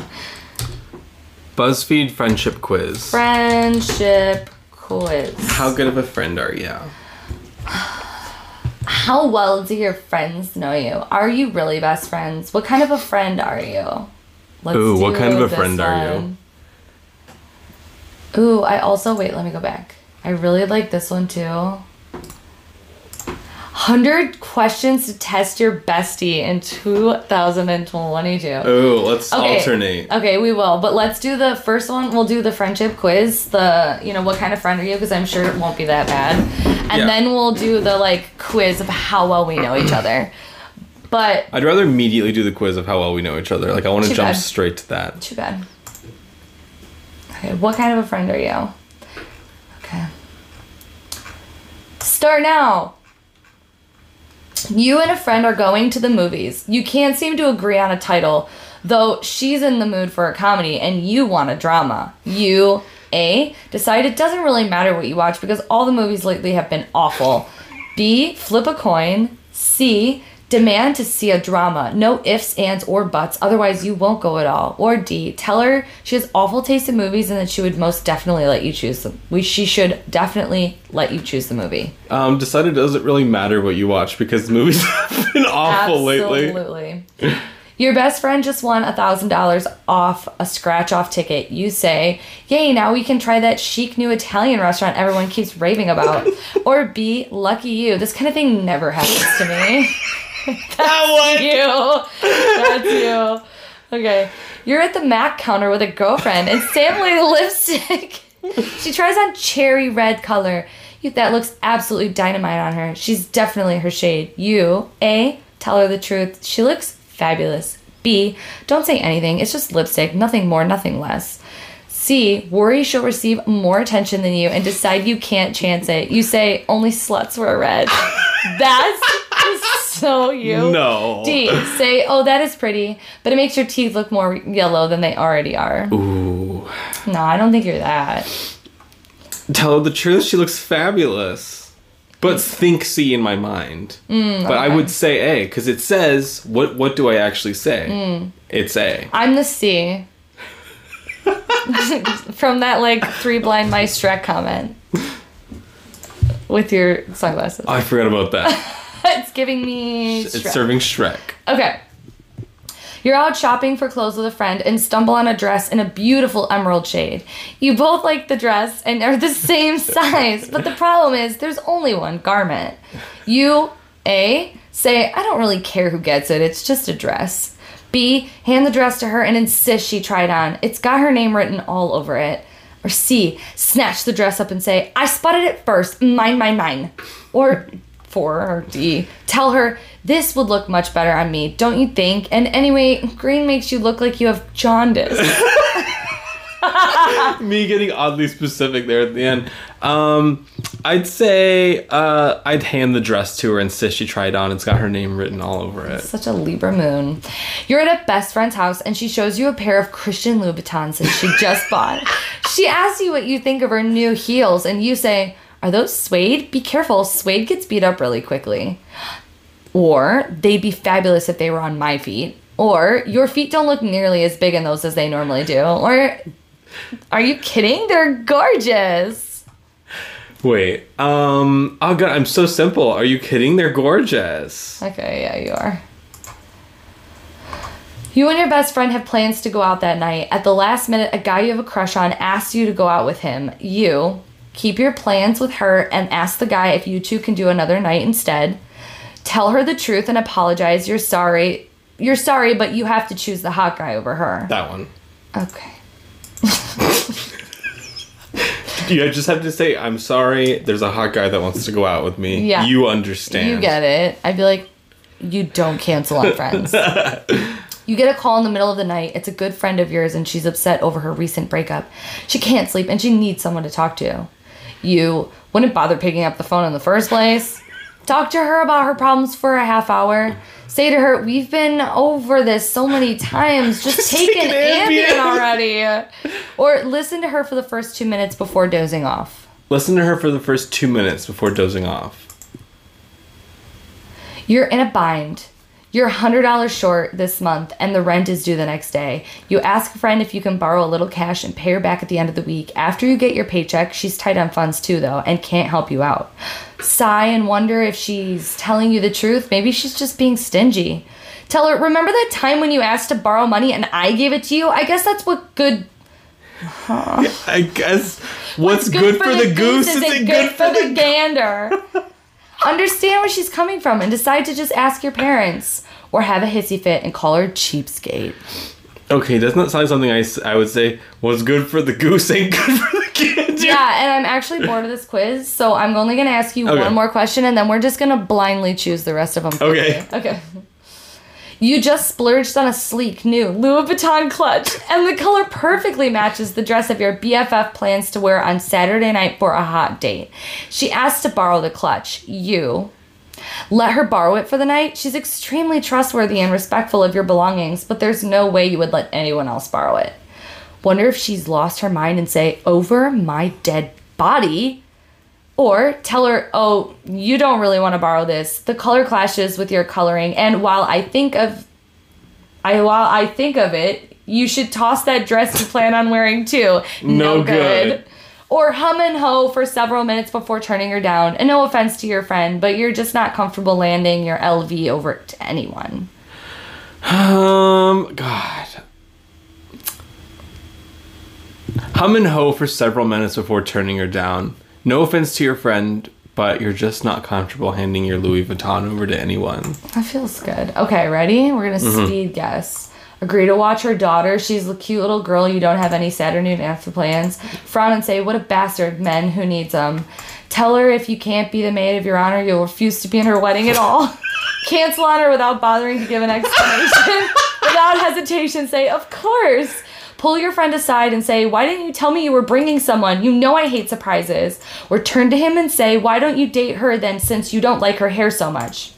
BuzzFeed friendship quiz. Friendship quiz. How good of a friend are you? How well do your friends know you? Are you really best friends? What kind of a friend are you? Let's Ooh, what kind of a friend are you? Ooh, I also wait. Let me go back. I really like this one too. Hundred questions to test your bestie in 2022. Oh, let's Okay. alternate. Okay, we will. But let's do the first one. We'll do the friendship quiz. The, you know, what kind of friend are you? Because I'm sure it won't be that bad. And Yeah. then we'll do the, like, quiz of how well we know each other. But, I'd rather immediately do the quiz of how well we know each other. Like I want to jump bad. straight to that. too bad. Okay, what kind of a friend are you? Okay. Start now. You and a friend are going to the movies. You can't seem to agree on a title, though she's in the mood for a comedy and you want a drama. You, A, decide it doesn't really matter what you watch because all the movies lately have been awful. B, flip a coin. C, demand to see a drama. No ifs, ands, or buts, otherwise you won't go at all. Or D, tell her she has awful taste in movies and that she would most definitely let you choose them. We, she should definitely let you choose the movie. Um, decided it doesn't really matter what you watch because the movies have been awful lately. Absolutely. Your best friend just won a thousand dollars off a scratch off ticket. You say, Yay, now we can try that chic new Italian restaurant everyone keeps raving about. or B, lucky you. This kind of thing never happens to me. That one. you. That's you. Okay. You're at the Mac counter with a girlfriend and sampling lipstick. she tries on cherry red color. You, that looks absolutely dynamite on her. She's definitely her shade. You, A, tell her the truth. She looks fabulous. B, don't say anything. It's just lipstick. Nothing more, nothing less. C, worry she'll receive more attention than you and decide you can't chance it. You say, only sluts wear red. That's so you. No. D, say, oh, that is pretty, but it makes your teeth look more yellow than they already are. Ooh. No, I don't think you're that. Tell her the truth. She looks fabulous. But think C in my mind. Mm, but I would say A because it says what. What do I actually say? Mm. It's A. I'm the C. From that, like, three blind mice Shrek comment. With your sunglasses. I forgot about that. it's giving me. it's Shrek. serving Shrek. Okay. You're out shopping for clothes with a friend and stumble on a dress in a beautiful emerald shade. You both like the dress and are the same size, but the problem is there's only one garment. You, A, say, I don't really care who gets it, it's just a dress. B, hand the dress to her and insist she try it on. It's got her name written all over it. Or C, snatch the dress up and say, I spotted it first, mine, mine, mine. Or or D, tell her this would look much better on me, don't you think? And anyway, green makes you look like you have jaundice. Me getting oddly specific there at the end. Um, I'd say uh, I'd hand the dress to her and say she try it on. It's got her name written all over it. Such a Libra moon. You're at a best friend's house and she shows you a pair of Christian Louboutins that she just bought. She asks you what you think of her new heels and you say, Are those suede? Be careful, suede gets beat up really quickly. Or they'd be fabulous if they were on my feet. Or your feet don't look nearly as big in those as they normally do. Or are you kidding? They're gorgeous. Wait. Um. Oh god, I'm so simple. Are you kidding? They're gorgeous. Okay, yeah, you are. You and your best friend have plans to go out that night. At the last minute, a guy you have a crush on asks you to go out with him. You keep your plans with her and ask the guy if you two can do another night instead. Tell her the truth and apologize. You're sorry. You're sorry, but you have to choose the hot guy over her. That one. Okay. Do you just have to say, "I'm sorry." There's a hot guy that wants to go out with me. Yeah. You understand. You get it. I'd be like, you don't cancel on friends. you get a call in the middle of the night. It's a good friend of yours, and she's upset over her recent breakup. She can't sleep, and she needs someone to talk to. You wouldn't bother picking up the phone in the first place. Talk to her about her problems for a half hour. Say to her, We've been over this so many times. Just, take, take an an Ambien Ambien." already. Or listen to her for the first two minutes before dozing off. Listen to her for the first two minutes before dozing off. You're in a bind. You're $100 short this month and the rent is due the next day. You ask a friend if you can borrow a little cash and pay her back at the end of the week. After you get your paycheck, she's tight on funds too, though, and can't help you out. Sigh and wonder if she's telling you the truth. Maybe she's just being stingy. Tell her, remember that time when you asked to borrow money and I gave it to you? I guess that's what good. I guess What's good for the goose isn't good for the gander. Understand where she's coming from and decide to just ask your parents or have a hissy fit and call her cheapskate. Okay, doesn't that sound like something I would say? What's good for the goose ain't good for the gander. Yeah, and I'm actually bored of this quiz, so I'm only gonna ask you Okay. one more question and then we're just gonna blindly choose the rest of them. Okay. Okay. You just splurged on a sleek new Louis Vuitton clutch, and the color perfectly matches the dress of your BFF plans to wear on Saturday night for a hot date. She asked to borrow the clutch. You let her borrow it for the night. She's extremely trustworthy and respectful of your belongings, but there's no way you would let anyone else borrow it. Wonder if she's lost her mind and say, Over my dead body? Or tell her, oh, you don't really want to borrow this. The color clashes with your coloring, and while I think of, I while I think of it, you should toss that dress you plan on wearing too. No good. Or hum and ho for several minutes before turning her down. And no offense to your friend, but you're just not comfortable landing your LV over to anyone. Um, God. Hum and ho for several minutes before turning her down. No offense to your friend, but you're just not comfortable handing your Louis Vuitton over to anyone. That feels good. Okay, ready? We're gonna Mm-hmm. speed guess. Agree to watch her daughter. She's a cute little girl. You don't have any Saturday after plans. Frown and say, "What a bastard! Men who needs them." Tell her if you can't be the maid of your honor, you'll refuse to be in her wedding at all. Cancel on her without bothering to give an explanation. without hesitation, say, "Of course." Pull your friend aside and say, Why didn't you tell me you were bringing someone? You know I hate surprises. Or turn to him and say, Why don't you date her then since you don't like her hair so much?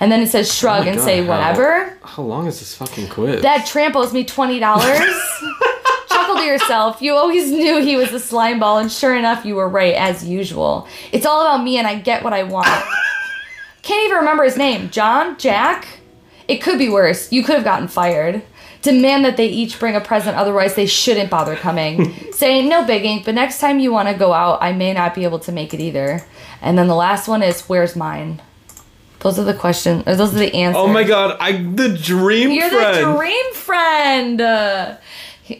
And then it says oh shrug Oh and God, say, how- Whatever. How long is this fucking quiz? That tramp owes me $20. Chuckle to yourself. You always knew he was a slime ball, and sure enough, you were right, as usual. It's all about me, and I get what I want. Can't even remember his name. John? Jack? It could be worse. You could have gotten fired. Demand that they each bring a present, otherwise, they shouldn't bother coming. Say, no begging, but next time you want to go out, I may not be able to make it either. And then the last one is, where's mine? Those are the questions. Or those are the answers. oh my god, I the dream You're friend. the dream friend. Uh,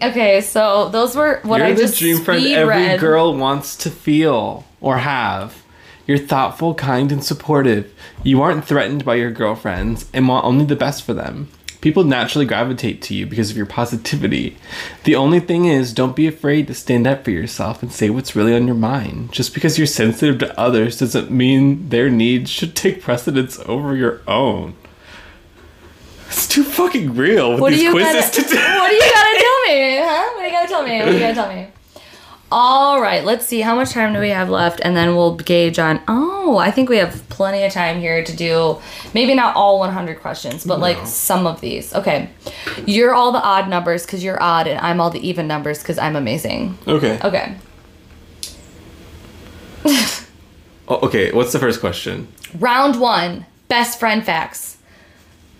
okay, so those were what You're I the just dream friend every read. girl wants to feel or have. You're thoughtful, kind, and supportive. You aren't threatened by your girlfriends and want only the best for them. People naturally gravitate to you because of your positivity. The only thing is, don't be afraid to stand up for yourself and say what's really on your mind. Just because you're sensitive to others doesn't mean their needs should take precedence over your own. It's too fucking real with What do these you quizzes gotta, today. What do you gotta tell me? Huh? What do you gotta tell me? What do you gotta tell me? All right, let's see how much time do we have left, and then we'll gauge on. Oh, I think we have plenty of time here to do maybe not all 100 questions, but like some of these. Okay, you're all the odd numbers because you're odd, and I'm all the even numbers because I'm amazing. Okay. Okay, Oh, okay, what's the first question? round one, best friend facts.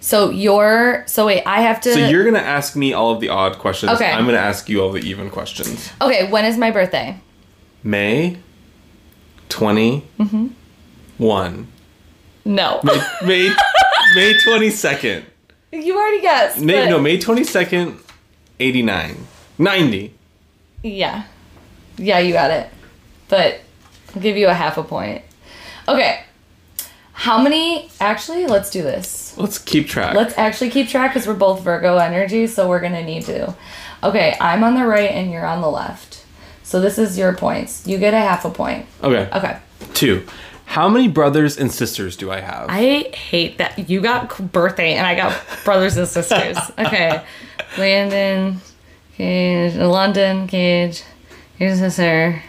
So you're so wait, I have to. So you're gonna ask me all of the odd questions. Okay. I'm gonna ask you all the even questions. okay. When is my birthday? May 20 Mm-hmm. one. No, May May May twenty second. you already guessed. May, but- no May twenty second, eighty nine. Ninety. Yeah. Yeah, you got it. But I'll give you a half a point. Okay. How many actually let's do this. Let's keep track. Let's actually keep track because we're both Virgo energy, so we're gonna need to. Okay, I'm on the right and you're on the left. So this is your points. You get a half a point. okay. Okay. Two. How many brothers and sisters do I have? I hate that you got birthday and I got brothers and sisters. Okay. Landon, Cage, London, Cage, your sister.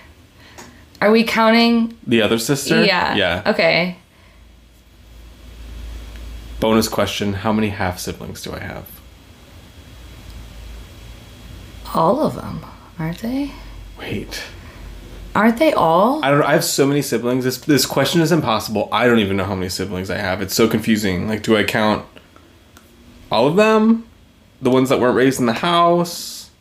Are we counting? the other sister? Yeah. Yeah. Okay. Bonus question: How many half siblings do I have? All of them, aren't they? Wait. Aren't they all? I don't know. I have so many siblings. This this question is impossible. I don't even know how many siblings I have. It's so confusing. Like, do I count all of them? The ones that weren't raised in the house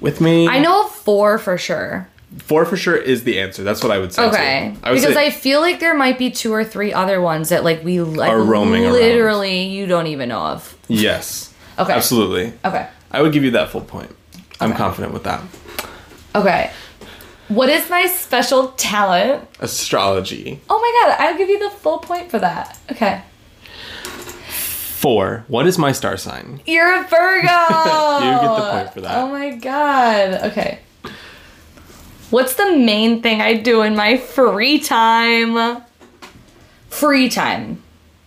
with me? I know of four for sure. Four for sure is the answer. That's what I would say. Okay. I would Because say I feel like there might be two or three other ones that like we like Are roaming around. literally you don't even know of. yes. Okay. Absolutely. Okay. I would give you that full point. I'm Okay. confident with that. Okay. What is my special talent? Astrology. Oh my god, I'll give you the full point for that. Okay. Four. What is my star sign? You're a Virgo. You get the point for that. Oh my god. Okay. What's the main thing I do in my free time? Free time.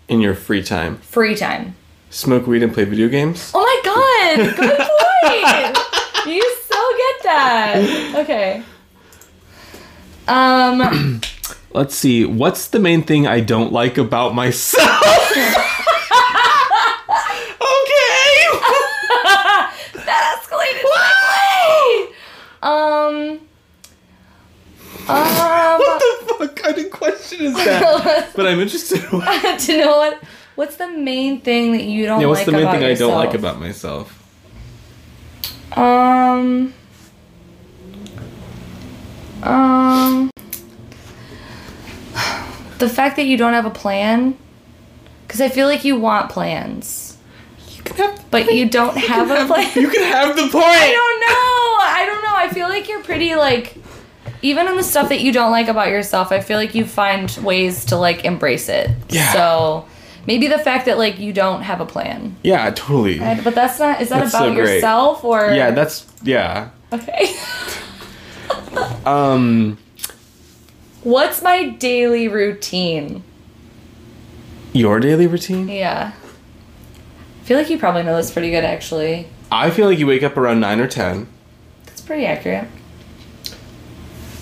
In your free time, Free time. smoke weed and play video games. Oh my god. Good point. you so get that. Okay. Um Let's see. What's the main thing I don't like about myself? okay. that escalated quickly. Um um what the fuck kind of question is that? but I'm interested. To know what what's the main thing that you don't yeah, what's like the main thing I don't like about myself? Um. Um. The fact that you don't have a plan, because I feel like you want plans, You can have, but you don't have a plan. you can have the point. I don't know. I don't know. I feel like you're pretty like, even in the stuff that you don't like about yourself. I feel like you find ways to like embrace it. Yeah. So maybe the fact that like you don't have a plan. Yeah, totally. I- But that's not. Is that That's about so yourself or? Yeah, that's yeah. Okay. Um, What's my daily routine? your daily routine. Yeah. I feel like you probably know this pretty good, actually. I feel like you wake up around nine or ten. That's pretty accurate.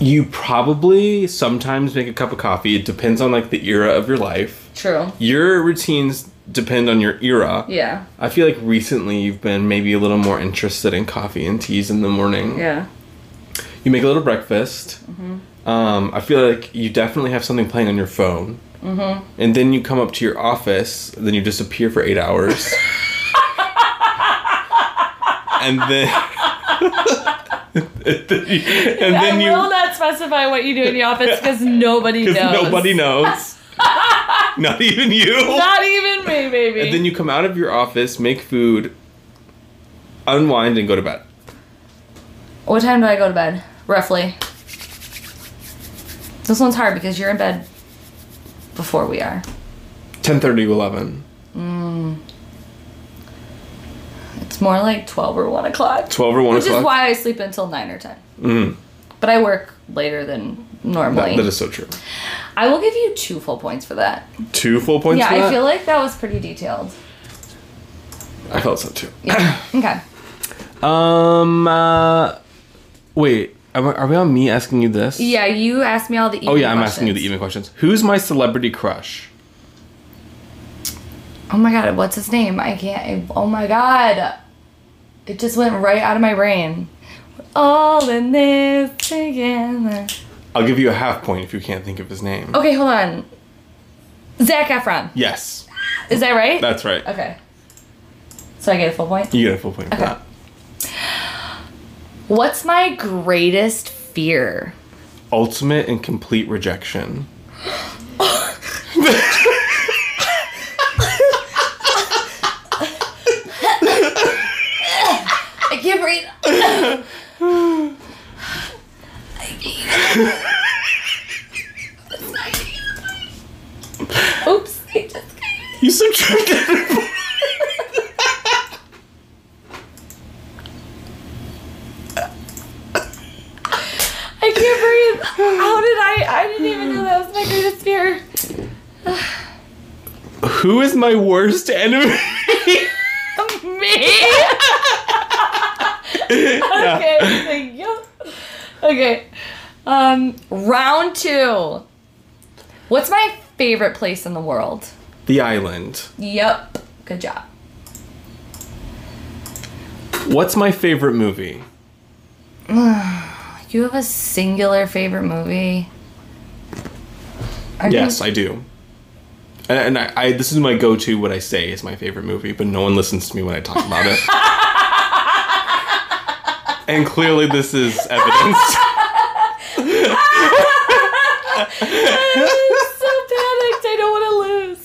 You probably sometimes make a cup of coffee. It depends on like the era of your life. True. Your routines depend on your era. Yeah. I feel like recently you've been maybe a little more interested in coffee and teas in the morning. Yeah. You make a little breakfast. Um, I feel like you definitely have something playing on your phone. Mm-hmm. And then you come up to your office, then you disappear for eight hours. and then. and then you, I you will not specify what you do in the office because nobody knows. nobody knows. Not even you. Not even me, baby. and then you come out of your office, make food, unwind, and go to bed. what time do I go to bed? Roughly. This one's hard because you're in bed before we are. 10.30 to 11. It's more like 12 or 1 o'clock. 12 or 1 Which o'clock. Which is why I sleep until 9 or 10. Mhm. But I work later than normally. That, that is so true. I will give you two full points for that. Two full points yeah, I that? feel like that was pretty detailed. I felt so too. Yeah. okay. Um, uh, wait. Are we, are we on me asking you this? Yeah, you asked me all the. Oh, yeah, I'm asking you the even questions. Who's my celebrity crush? Oh my god, what's his name? I can't. I, oh my god, it just went right out of my brain. We're all in this together. I'll give you a half point if you can't think of his name. Okay, hold on. Zac Efron. Yes, Is that right? that's right. okay. So I get a full point. You get a full point for Okay. that. What's my greatest fear? Ultimate and complete rejection. I can't breathe. Oops. I just- You subtracted. I can't breathe. How did I? I didn't even know that was my greatest fear. Who is my worst enemy? Me. okay, thank you. Okay. Um, round two. What's my favorite place in the world? the island. Yep. Good job. What's my favorite movie? You have a singular favorite movie? I Yes, think- I do. And, and I, I, this is my go-to. What I say is my favorite movie, but no one listens to me when I talk about it. and clearly, this is evidence. I'm so panicked. I don't want to lose.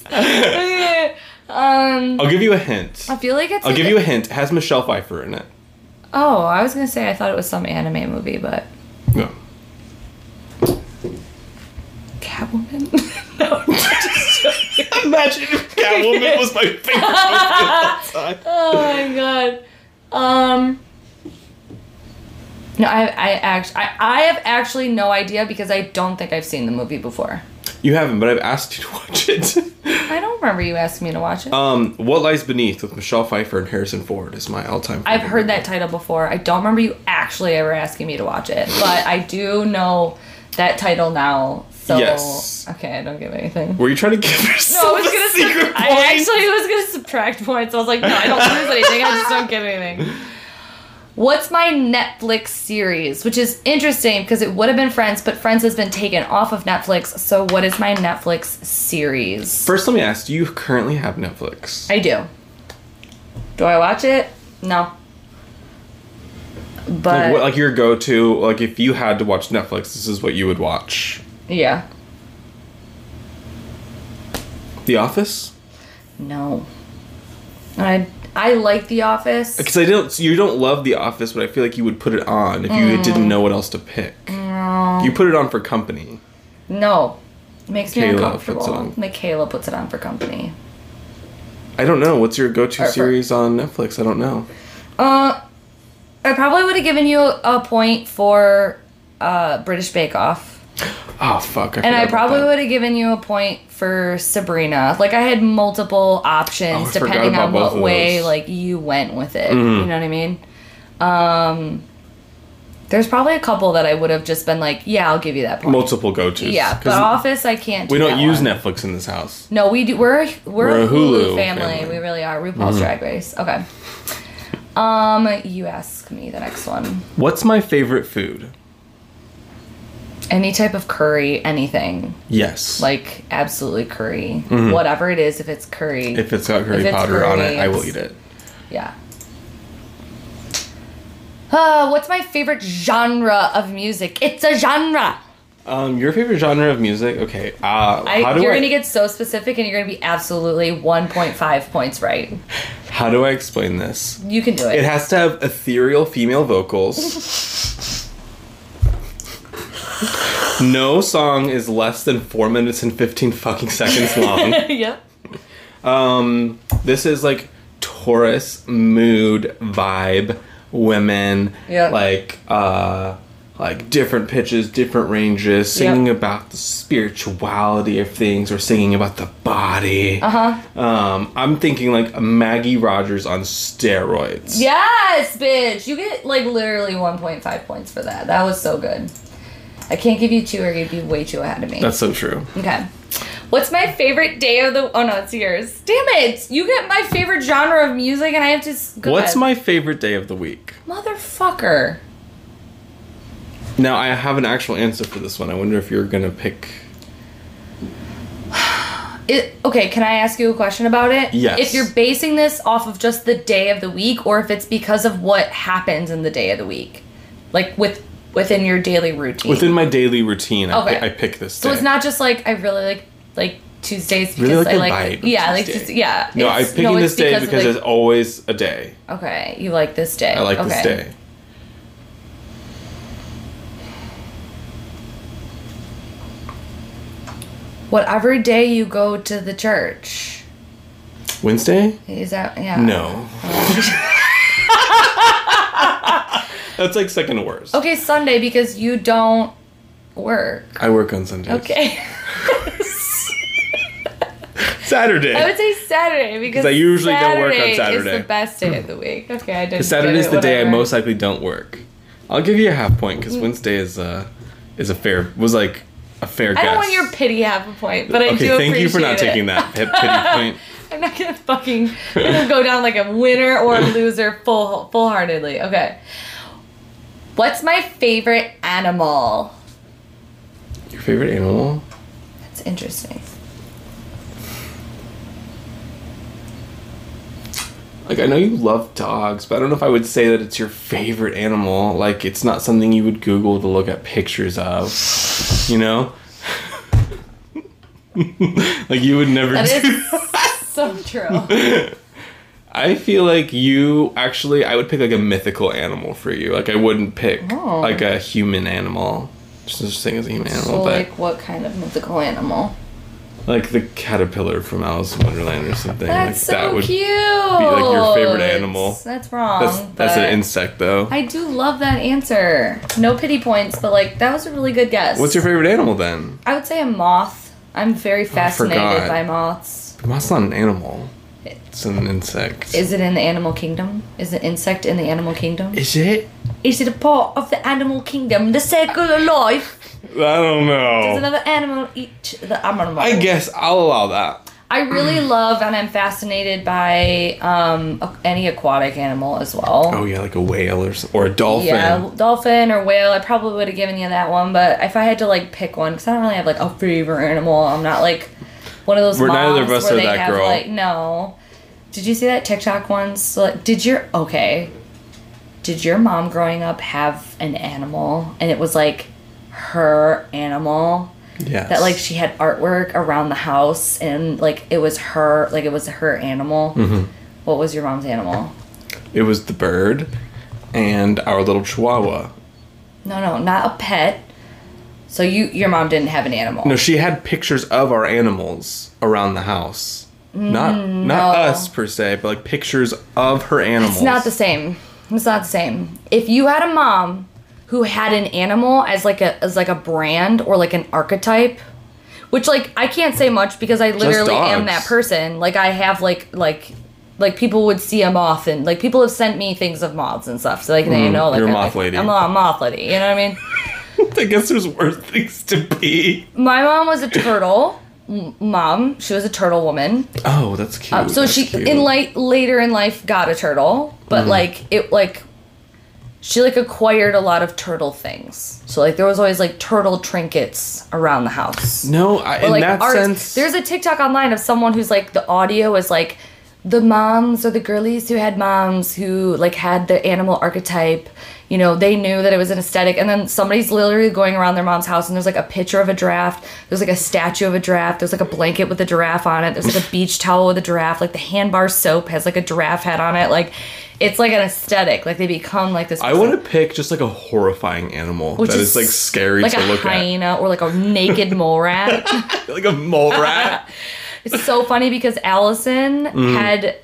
Um, I'll give you a hint. I feel like it's. I'll like give a- you a hint. It has Michelle Pfeiffer in it. Oh, I was gonna say I thought it was some anime movie, but No. Catwoman. no. Imagine if Catwoman was my favorite movie of all time. Oh my god. Um. No, I I actually I, I have actually no idea because I don't think I've seen the movie before. You haven't, but I've asked you to watch it. I don't remember you asking me to watch it. um, What Lies Beneath with Michelle Pfeiffer and Harrison Ford is my all-time. Favorite. I've heard movie. that title before. I don't remember you actually ever asking me to watch it, but I do know that title now. So Yes. okay, I don't give anything. Were you trying to give yourself No, I was gonna. secret Sub- point? I actually was gonna subtract points. I was like, no, I don't lose anything. I just don't give anything. What's my Netflix series? Which is interesting because it would have been Friends, but Friends has been taken off of Netflix. So what is my Netflix series? First, let me ask: Do you currently have Netflix? I do. Do I watch it? No. But like, what, like your go-to? Like, if you had to watch Netflix, this is what you would watch. Yeah, The Office. no. I I like The Office. Because I don't, you don't love The Office, but I feel like you would put it on if you Mm. didn't know what else to pick. You put it on for company. No, it makes me Kayla uncomfortable. puts it on. Michaela puts it on for company. I don't know. What's your go-to Or for- series on Netflix? I don't know. Uh, I probably would have given you a point for uh, British Bake Off. Oh fuck! I And I probably would have given you a point for Sabrina. Like I had multiple Oh, options forgot depending on what way. Mm-hmm. like you went with it. You know what I mean? Um there's probably a couple that I would have just been like, yeah, I'll give you that point. multiple go-tos. yeah, but Office I can't. we do don't use one. Netflix in this house. No, we do. We're we're, We're a Hulu, Hulu family. family. Mm-hmm. We really are. RuPaul's Drag Race. Okay. Um, you ask me the next one. What's my favorite food? Any type of curry, anything Yes. like absolutely curry, whatever it is. If it's curry, if it's got curry it's powder on it, I will eat it. yeah. Uh, what's my favorite genre of music? It's a genre. Um, your favorite genre of music? Okay. Uh, I, how do you're I gonna get so specific, and you're gonna be absolutely 1.5 points right. how do I explain this? You can do it. It has to have ethereal female vocals. no song is less than four minutes and fifteen fucking seconds long. yep. Um, this is like Taurus mood vibe women. Yeah. Like uh like different pitches, different ranges, singing about the spirituality of things or singing about the body. Uh huh. Um, I'm thinking like Maggie Rogers on steroids. Yes, bitch. You get like literally 1.5 points for that. That was so good. I can't give you two or you'd be way too ahead of me. That's so true. okay. What's my favorite day of the? Oh no, it's yours. Damn it! You get my favorite genre of music, and I have to. Go What's ahead. my favorite day of the week? motherfucker? Now I have an actual answer for this one. I wonder if you're gonna pick. It, okay, can I ask you a question about it? Yes. If you're basing this off of just the day of the week, or if it's because of what happens in the day of the week, like with within your daily routine. Within my daily routine, I, Okay. pi- I pick this. so day. it's not just like I really like like Tuesdays because Really like I like yeah like Tuesday. just yeah. No, I'm picking no, this day because like- there's always a day. okay, you like this day. I like okay. this day. Whatever day you go to the church. Wednesday? Is that yeah? No. Oh. That's like second worst. Okay, Sunday because you don't work. I work on Sundays. Okay. Saturday. I would say Saturday because I usually don't work on Is Saturday. Is the best day of the week. Okay, I did. Saturday's the day I most likely don't work. I'll give you a half point because Wednesday is uh is a fair was like a fair guess. I don't want your pity half a point, but I do. okay, thank you for not appreciate taking that pit- pity point. I'm not gonna fucking I'm gonna go down like a winner or a loser full full heartedly. Okay. What's my favorite animal? Your favorite animal? That's interesting. Like I know you love dogs, but I don't know if I would say that it's your favorite animal. Like it's not something you would Google to look at pictures of. You know? like you would never That do is so true. I feel like you actually I would pick like a mythical animal for you. Like I wouldn't pick Oh. like a human animal. Just such thing as a human So animal, but like what kind of mythical animal? like the caterpillar from Alice in Wonderland or something. That's like so that would cute. be like your favorite animal. That's wrong. That's that's an insect though. I do love that answer. No pity points, but like that was a really good guess. What's your favorite animal then? I would say a moth. I'm very oh, fascinated forgot. by moths. Moth's not an animal. It's an insect. Is it in the animal kingdom? Is an insect in the animal kingdom? Is it? Is it a part of the animal kingdom? The circle of life. I don't know. Does another animal eat the animal? I guess I'll allow that. I really love and I'm fascinated by um, any aquatic animal as well. Oh yeah, like a whale or or a dolphin. Yeah, dolphin or whale. I probably would have given you that one, but if I had to like pick one, because I don't really have like a favorite animal. I'm not like one of those We're neither of us where are they that have girl. like no. Did you see that TikTok once? Like, did your okay? Did your mom growing up have an animal and it was like her animal? Yeah. that like she had artwork around the house and like it was her like it was her animal Mm-hmm. what was your mom's animal It was the bird and our little chihuahua. no no not a pet so you your mom didn't have an animal No, she had pictures of our animals around the house. Not not no. us per se, but like pictures of her animals. it's not the same it's not the same if you had a mom who had an animal as like a as like a brand or like an archetype which like i can't say much because i literally am that person like i have like like like people would see a moth and like people have sent me things of moths and stuff so like they know like Mm, you're a moth like, lady. i'm a moth lady you know what i mean I guess there's worse things to be. my mom was a turtle mom she was a turtle woman Oh, that's cute. Um, so that's she cute. in light later in life got a turtle, but Mm-hmm. like it like she like acquired a lot of turtle things. So like there was always like turtle trinkets around the house. No, I, Or, in like that arts. sense. There's a TikTok online of someone who's like the audio is like the moms or the girlies who had moms who like had the animal archetype. You know, they knew that it was an aesthetic, and then somebody's literally going around their mom's house, and there's like a picture of a giraffe. There's like a statue of a giraffe. There's like a blanket with a giraffe on it. There's like a beach towel with a giraffe. Like the handbar soap has like a giraffe head on it. Like it's like an aesthetic. Like they become like this. I want to pick just like a horrifying animal which that is, like scary like to look at. Like a hyena or like a naked mole rat. like a mole rat. It's so funny because Allison Mm. had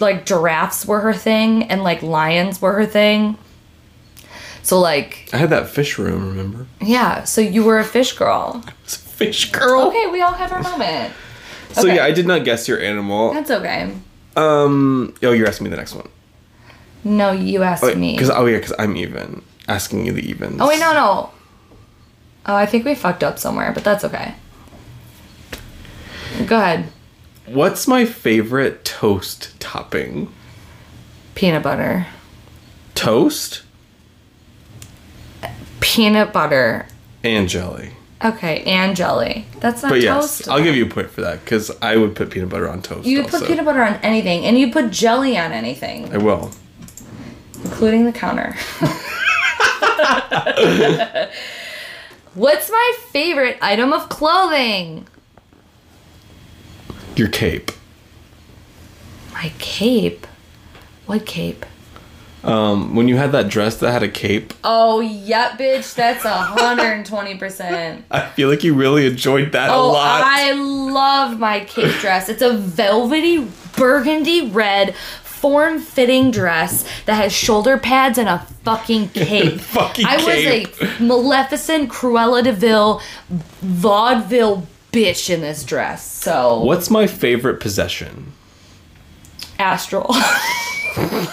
like giraffes were her thing and like lions were her thing. So like I had that fish room. Remember? yeah, so you were a fish girl. It's a fish girl. Okay, we all have our moment. So okay. yeah, I did not guess your animal. That's okay. Um. Oh, you're asking me the next one. No, you asked me. Because oh yeah, because I'm even asking you the evens. Oh wait, no, no. Oh, I think we fucked up somewhere, but that's okay. Go ahead. What's my favorite toast topping? Peanut butter. Toast Peanut butter. and jelly. Okay, and jelly. That's not But yes, toast. I'll give you a point for that because I would put peanut butter on toast. You would put also. peanut butter on anything, and you put jelly on anything, I will. including the counter. What's my favorite item of clothing? Your cape. My cape. What cape? Um, when you had that dress that had a cape, Oh, yeah, bitch. That's hundred and twenty percent. I feel like you really enjoyed that a Oh, lot. I love my cape dress. It's a velvety burgundy red form-fitting dress that has shoulder pads and a fucking cape. Fucking I cape. was a Maleficent Cruella de Vil vaudeville bitch in this dress. So What's my favorite possession? astral. I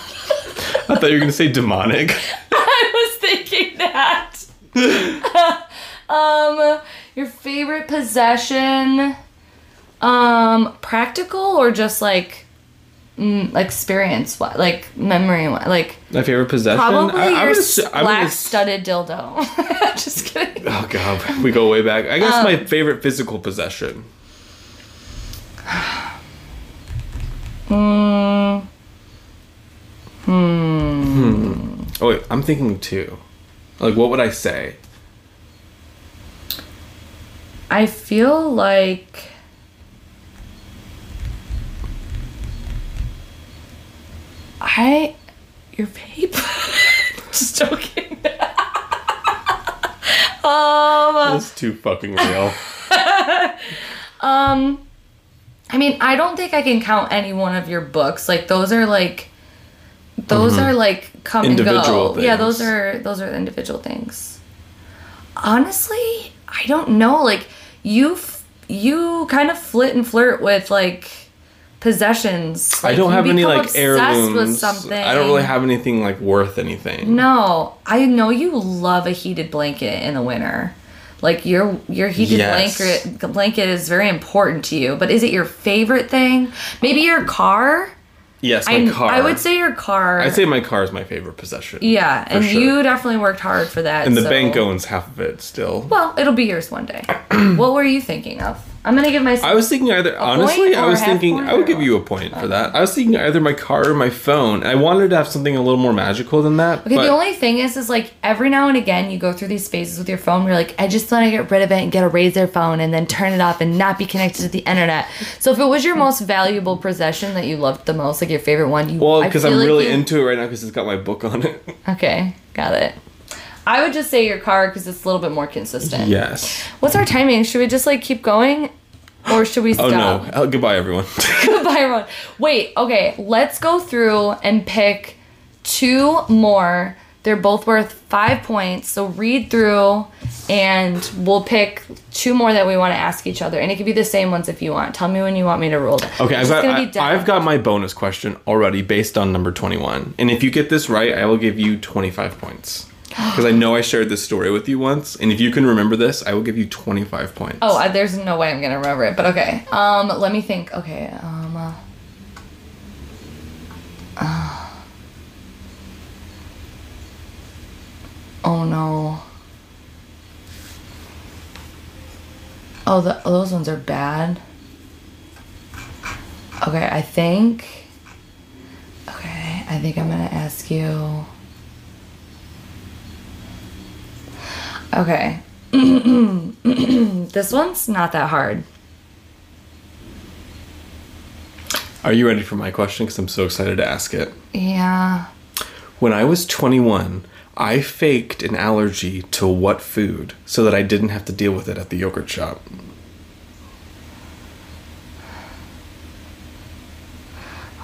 thought you were gonna say demonic. I was thinking that. um, your favorite possession? Um, practical or just like experience? Like memory? Like My favorite possession. probably I, I your assu- I would black ass- studded dildo. just kidding. Oh god, we go way back. I guess Um, my favorite physical possession. Mm, hmm. Oh wait, I'm thinking too. Like, what would I say? I feel like. I. Your vape? Just joking. That's too fucking real. Um, I mean, I don't think I can count any one of your books. Like those are like those are like come and Mm-hmm. Individual go. Yeah, those are those are individual things. Honestly, I don't know. Like you f- you kind of flit and flirt with like possessions. I don't have any like heirlooms. I don't really have anything like worth anything. No, I know you love a heated blanket in the winter. Like your your heated Yes. blanket blanket is very important to you. But is it your favorite thing? Maybe your car. Yes, my I car. I would say your car. I'd say my car is my favorite possession. yeah, and sure. you definitely worked hard for that. And the so- bank owns half of it still. Well, it'll be yours one day. what were you thinking of? I'm gonna give myself. I was thinking either honestly, I was thinking I would give you a point for that. I was thinking either my car or my phone. I wanted to have something a little more magical than that. Okay, but the only thing is, is like every now and again you go through these phases with your phone where you're like, I just want to get rid of it and get a Razer phone and then turn it off and not be connected to the internet. So if it was your most valuable possession that you loved the most, like your favorite one, you well, because I'm like really you- into it right now because it's got my book on it. Okay, got it. I would just say your car because it's a little bit more consistent. yes. What's our timing? Should we just like keep going, or should we stop? Oh no. Oh, goodbye, everyone. Goodbye, everyone. Wait, okay, let's go through and pick two more. They're both worth five points. So read through and we'll pick two more that we want to ask each other. And it could be the same ones if you want. Tell me when you want me to roll them. Okay, I've got, I. I've got my bonus question already based on number 21. And if you get this right, I will give you 25 points. Because I know I shared this story with you once. And if you can remember this, I will give you 25 points. Oh, I, there's no way I'm gonna remember it, but okay. Um, let me think. Okay. Um. Uh, uh, oh no. Oh, the, oh, those ones are bad. Okay, I think. Okay, I think I'm gonna ask you. Okay. This one's not that hard. Are you ready for my question? Because I'm so excited to ask it. Yeah. When I was 21, I faked an allergy to what food so that I didn't have to deal with it at the yogurt shop?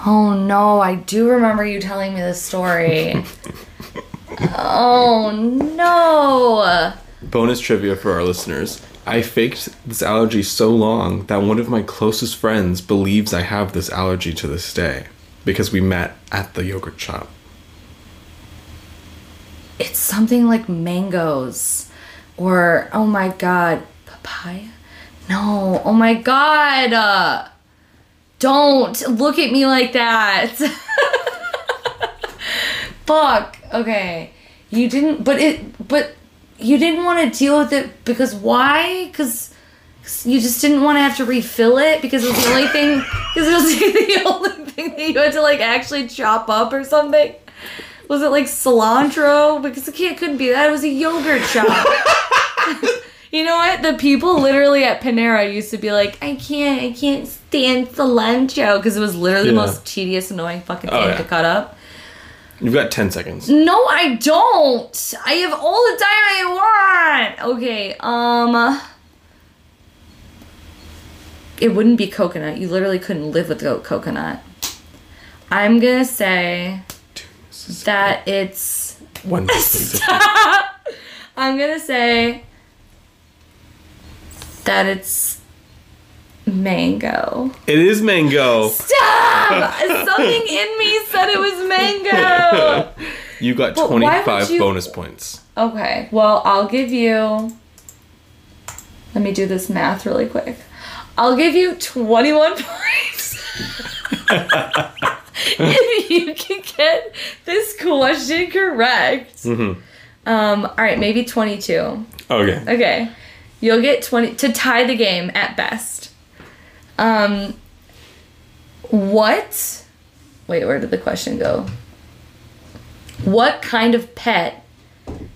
Oh no, I do remember you telling me this story. oh no. Bonus trivia for our listeners. I faked this allergy so long that one of my closest friends believes I have this allergy to this day because we met at the yogurt shop. It's something like mangoes or oh my god, papaya? No. Oh my god. Uh, don't look at me like that. Fuck. Okay. You didn't but it but you didn't want to deal with it because why? Cuz you just didn't want to have to refill it because it was the only thing because it was the only thing that you had to like actually chop up or something. Was it like cilantro? Because it can't couldn't be that. It was a yogurt shop. you know what? The people literally at Panera used to be like, I can't, I can't stand cilantro because it was literally the most tedious, annoying fucking oh, thing Oh, yeah. to cut up. You've got 10 seconds. No, I don't. I have all the time I want. Okay, um It wouldn't be coconut. You literally couldn't live without coconut. I'm to say that it's One. I'm going to say that it's mango. It is mango. Stop! Something in me said it was mango. You got But 25 you- bonus points. Okay, well, I'll give you. Let me do this math really quick. I'll give you 21 points. if you can get this question correct. Mm-hmm. Um, all right, maybe 22. Okay. Okay. You'll get 20 to tie the game at best. Um what Wait, where did the question go? What kind of pet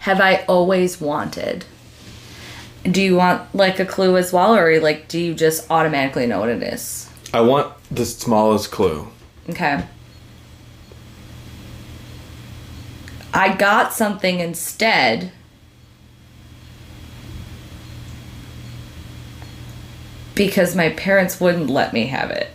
have I always wanted? Do you want like a clue as well or like do you just automatically know what it is? I want the smallest clue. Okay. I got something instead Because my parents wouldn't let me have it.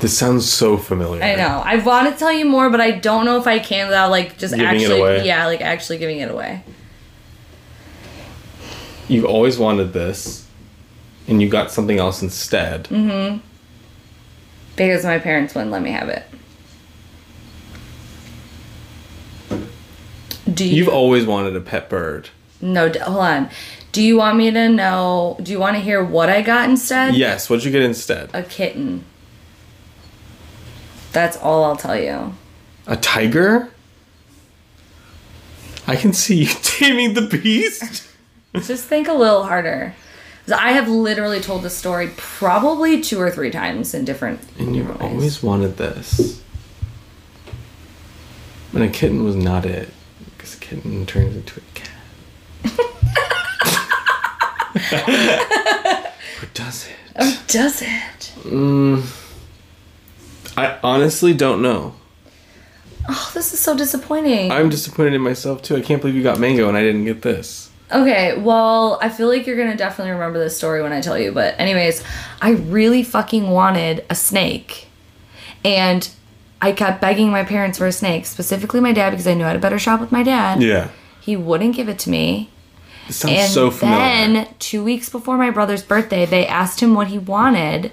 This sounds so familiar. I know. I want to tell you more, but I don't know if I can without like just Giving it actually, away? yeah, like actually giving it away. You've always wanted this, and you got something else instead. Mm. Because my parents wouldn't let me have it. Do you? You've always wanted a pet bird. No, hold on. Do you want me to know? Do you want to hear what I got instead? Yes. What'd you get instead? A kitten. That's all I'll tell you. A tiger? I can see you taming the beast. Just think a little harder. I have literally told this story probably two or three times in different. And you've ways. always wanted this. And a kitten was not it. Because a kitten turns into a cat. Or does it? Or does it? Mm, I honestly don't know. Oh, this is so disappointing. I'm disappointed in myself too. I can't believe you got mango and I didn't get this. Okay, well, I feel like you're gonna definitely remember this story when I tell you. But anyways, I really fucking wanted a snake, and I kept begging my parents for a snake, specifically my dad, because I knew I had a better shop with my dad. Yeah. He wouldn't give it to me. It sounds And so familiar. then two weeks before my brother's birthday, they asked him what he wanted.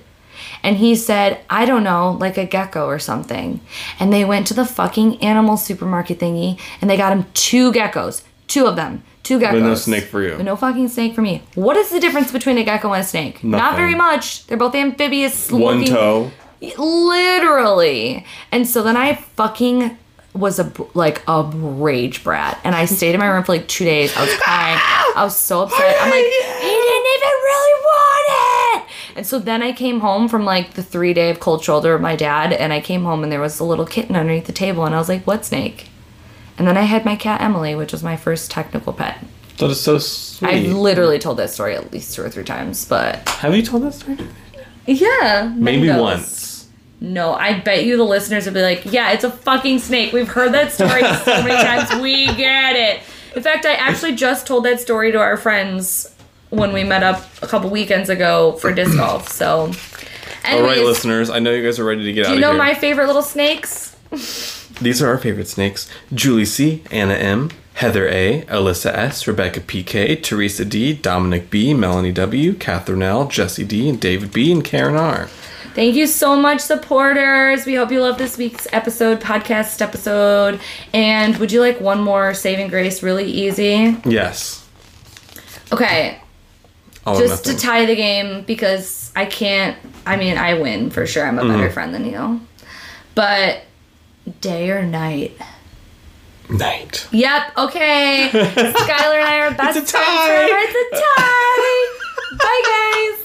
And he said, I don't know, like a gecko or something. And they went to the fucking animal supermarket thingy and they got him two geckos. Two of them. Two geckos. But no snake for you. But no fucking snake for me. What is the difference between a gecko and a snake? Not very much. They're both amphibious. One looking- toe. Literally. And so then I fucking was a like a rage brat, and I stayed in my room for like two days. I was crying. I was so upset. I'm like, he didn't even really want it. And so then I came home from like the three day of cold shoulder of my dad, and I came home and there was a little kitten underneath the table, and I was like, what snake? And then I had my cat Emily, which was my first technical pet. That is so sweet. I've literally told that story at least two or three times, but Have you told that story? yeah, Maybe once. No, I bet you the listeners would be like, yeah, it's a fucking snake. We've heard that story so many times. We get it. In fact, I actually just told that story to our friends when we met up a couple weekends ago for disc golf. So, All anyways, right, listeners. I know you guys are ready to get out do you know here. my favorite little snakes? These are our favorite snakes Julie C., Anna M., Heather A., Alyssa S., Rebecca PK, Teresa D., Dominic B., Melanie W., Catherine L., Jesse D., and David B., and Karen R. Thank you so much, supporters. We hope you love this week's episode, podcast episode. And would you like one more saving grace really easy? Yes. Okay, All just to tie the game because I can't. I mean, I win for sure. I'm a better mm-hmm. friend than you. But day or night? Night. Yep. Okay. Skylar and I are best It's a friends tie. It's a tie.